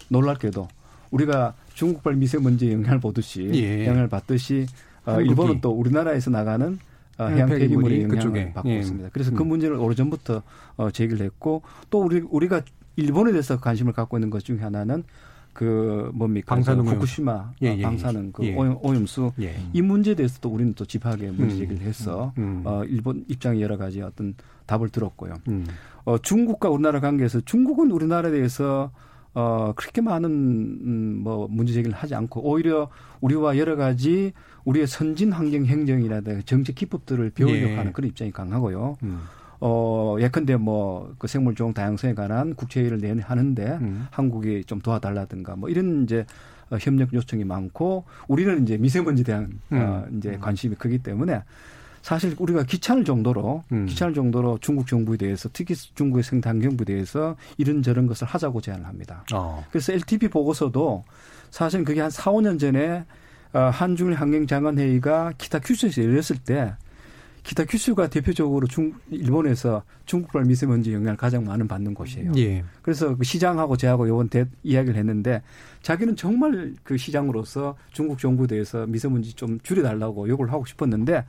놀랍게도 우리가 중국발 미세먼지 영향을 보듯이 예. 영향을 받듯이 어, 일본은 또 우리나라에서 나가는 어, 해양 폐기물의 영향을 그쪽에. 받고 예. 있습니다. 그래서 그 음. 문제를 오래전부터 어, 제기를 했고 또 우리 우리가 일본에 대해서 관심을 갖고 있는 것 중에 하나는 그 뭡니까 방사능 그 후쿠시마 예, 예, 예, 방사능 그 예. 오염수 예. 이 문제에 대해서도 우리는 또 집하게 문제 음. 제기를 해서 음. 어 일본 입장에 여러 가지 어떤 답을 들었고요. 음. 어 중국과 우리나라 관계에서 중국은 우리나라에 대해서 어 그렇게 많은 음, 뭐 문제 제기를 하지 않고 오히려 우리와 여러 가지 우리의 선진 환경 행정이라든가 정책 기법들을 배우려고 예. 하는 그런 입장이 강하고요. 음. 어, 예컨대 뭐, 그 생물종 다양성에 관한 국제회의를 내 하는데 음. 한국이 좀 도와달라든가 뭐 이런 이제 어, 협력 요청이 많고 우리는 이제 미세먼지에 대한 음. 어, 이제 음. 관심이 크기 때문에 사실 우리가 귀찮을 정도로 음. 귀찮을 정도로 중국 정부에 대해서 특히 중국의 생態경부에 대해서 이런저런 것을 하자고 제안을 합니다. 어. 그래서 LTP 보고서도 사실 그게 한 4, 5년 전에 어, 한중일 환경장관회의가 기타 큐슈에서 열렸을 때 기타 큐슈가 대표적으로 중 일본에서 중국발 미세먼지 영향을 가장 많은 받는 곳이에요. 예. 그래서 그 시장하고 제하고 요번 대 이야기를 했는데 자기는 정말 그 시장으로서 중국 정부에 대해서 미세먼지 좀 줄여달라고 요구를 하고 싶었는데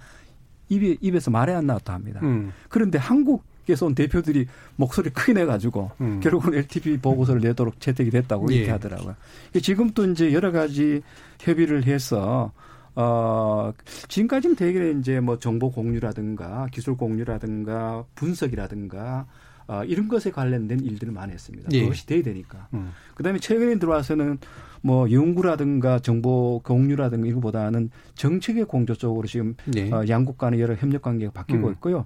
입에 입에서 말이 안 나왔다 합니다. 음. 그런데 한국 에서 온 대표들이 목소리 크게 내가지고 음. 결국은 LTP 보고서를 내도록 채택이 됐다고 이렇게 예. 하더라고요. 지금 또 이제 여러 가지 협의를 해서 어, 지금까지는 되게 이제 뭐 정보 공유라든가 기술 공유라든가 분석이라든가 어, 이런 것에 관련된 일들을 많이 했습니다. 예. 그것이 돼야 되니까. 음. 그 다음에 최근에 들어와서는 뭐 연구라든가 정보 공유라든가 이거보다는 정책의 공조 쪽으로 지금 예. 어, 양국 간의 여러 협력 관계가 바뀌고 음. 있고요.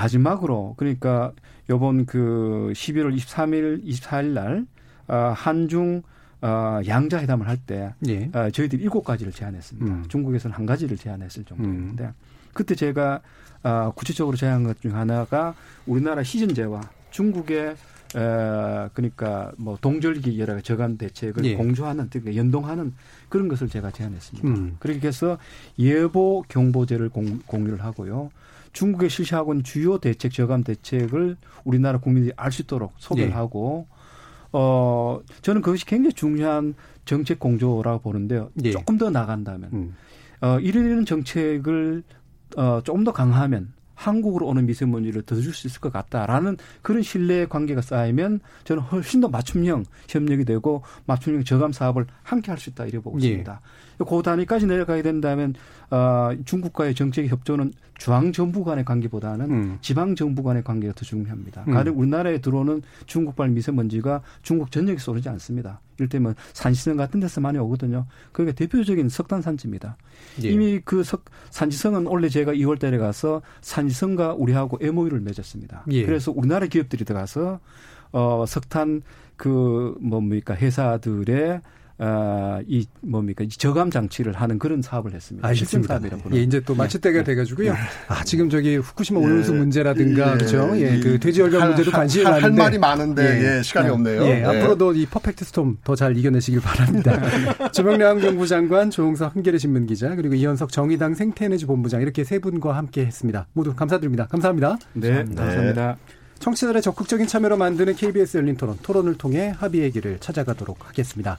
마지막으로 그러니까 요번 그 11월 23일, 24일 날 어, 한중 어, 양자 회담을 할때 예. 어, 저희들이 일곱 가지를 제안했습니다. 음. 중국에서는 한 가지를 제안했을 정도였는데 음. 그때 제가 어, 구체적으로 제안한 것 중 하나가 우리나라 시즌제와 중국의 에, 그러니까 뭐 동절기 여러 저감 대책을 예. 공조하는 그러니까 연동하는 그런 것을 제가 제안했습니다. 음. 그렇게 해서 예보 경보제를 공, 공유를 하고요. 중국에 실시하고 있는 주요 대책 저감 대책을 우리나라 국민들이 알 수 있도록 소개를 예. 하고 어, 저는 그것이 굉장히 중요한 정책 공조라고 보는데요. 예. 조금 더 나간다면, 음. 어, 이런 정책을 어, 조금 더 강화하면 한국으로 오는 미세먼지를 더 줄 수 있을 것 같다라는 그런 신뢰 관계가 쌓이면 저는 훨씬 더 맞춤형 협력이 되고 맞춤형 저감 사업을 함께 할 수 있다 이래 보고 있습니다. 예. 그 단위까지 내려가게 된다면 어, 중국과의 정책 협조는 중앙 정부 간의 관계보다는 음. 지방 정부 간의 관계가 더 중요합니다. 음. 가령 우리나라에 들어오는 중국발 미세먼지가 중국 전역에서 오지 않습니다. 이를테면 산지성 같은 데서 많이 오거든요. 그게 대표적인 석탄 산지입니다. 예. 이미 그 석, 산지성은 원래 제가 2월 달에 가서 산지성과 우리하고 MOU를 맺었습니다. 예. 그래서 우리나라 기업들이 들어가서 어, 석탄 그 뭡니까 회사들의 아, 이 뭡니까 이 저감 장치를 하는 그런 사업을 했습니다. 알겠습니다. 예, 이제 또 마칠 때가 네. 돼가지고요. 네. 아 지금 저기 후쿠시마 오염수 예. 문제라든가 예. 그렇죠. 예, 그 돼지 열병 문제도 관심이 할, 많은데 할 말이 많은데 예, 예 시간이 없네요. 예, 앞으로도 이 퍼펙트 스톰 더 잘 이겨내시길 바랍니다. [LAUGHS] 주명래 환경부 장관, 조홍석 한겨레 신문 기자 그리고 이현석 정의당 생태에너지 본부장 이렇게 세 분과 함께했습니다. 모두 감사드립니다. 감사합니다. 네, 감사합니다. 감사합니다. 청취자들의 적극적인 참여로 만드는 KBS 열린 토론, 토론을 통해 합의의 길을 찾아가도록 하겠습니다.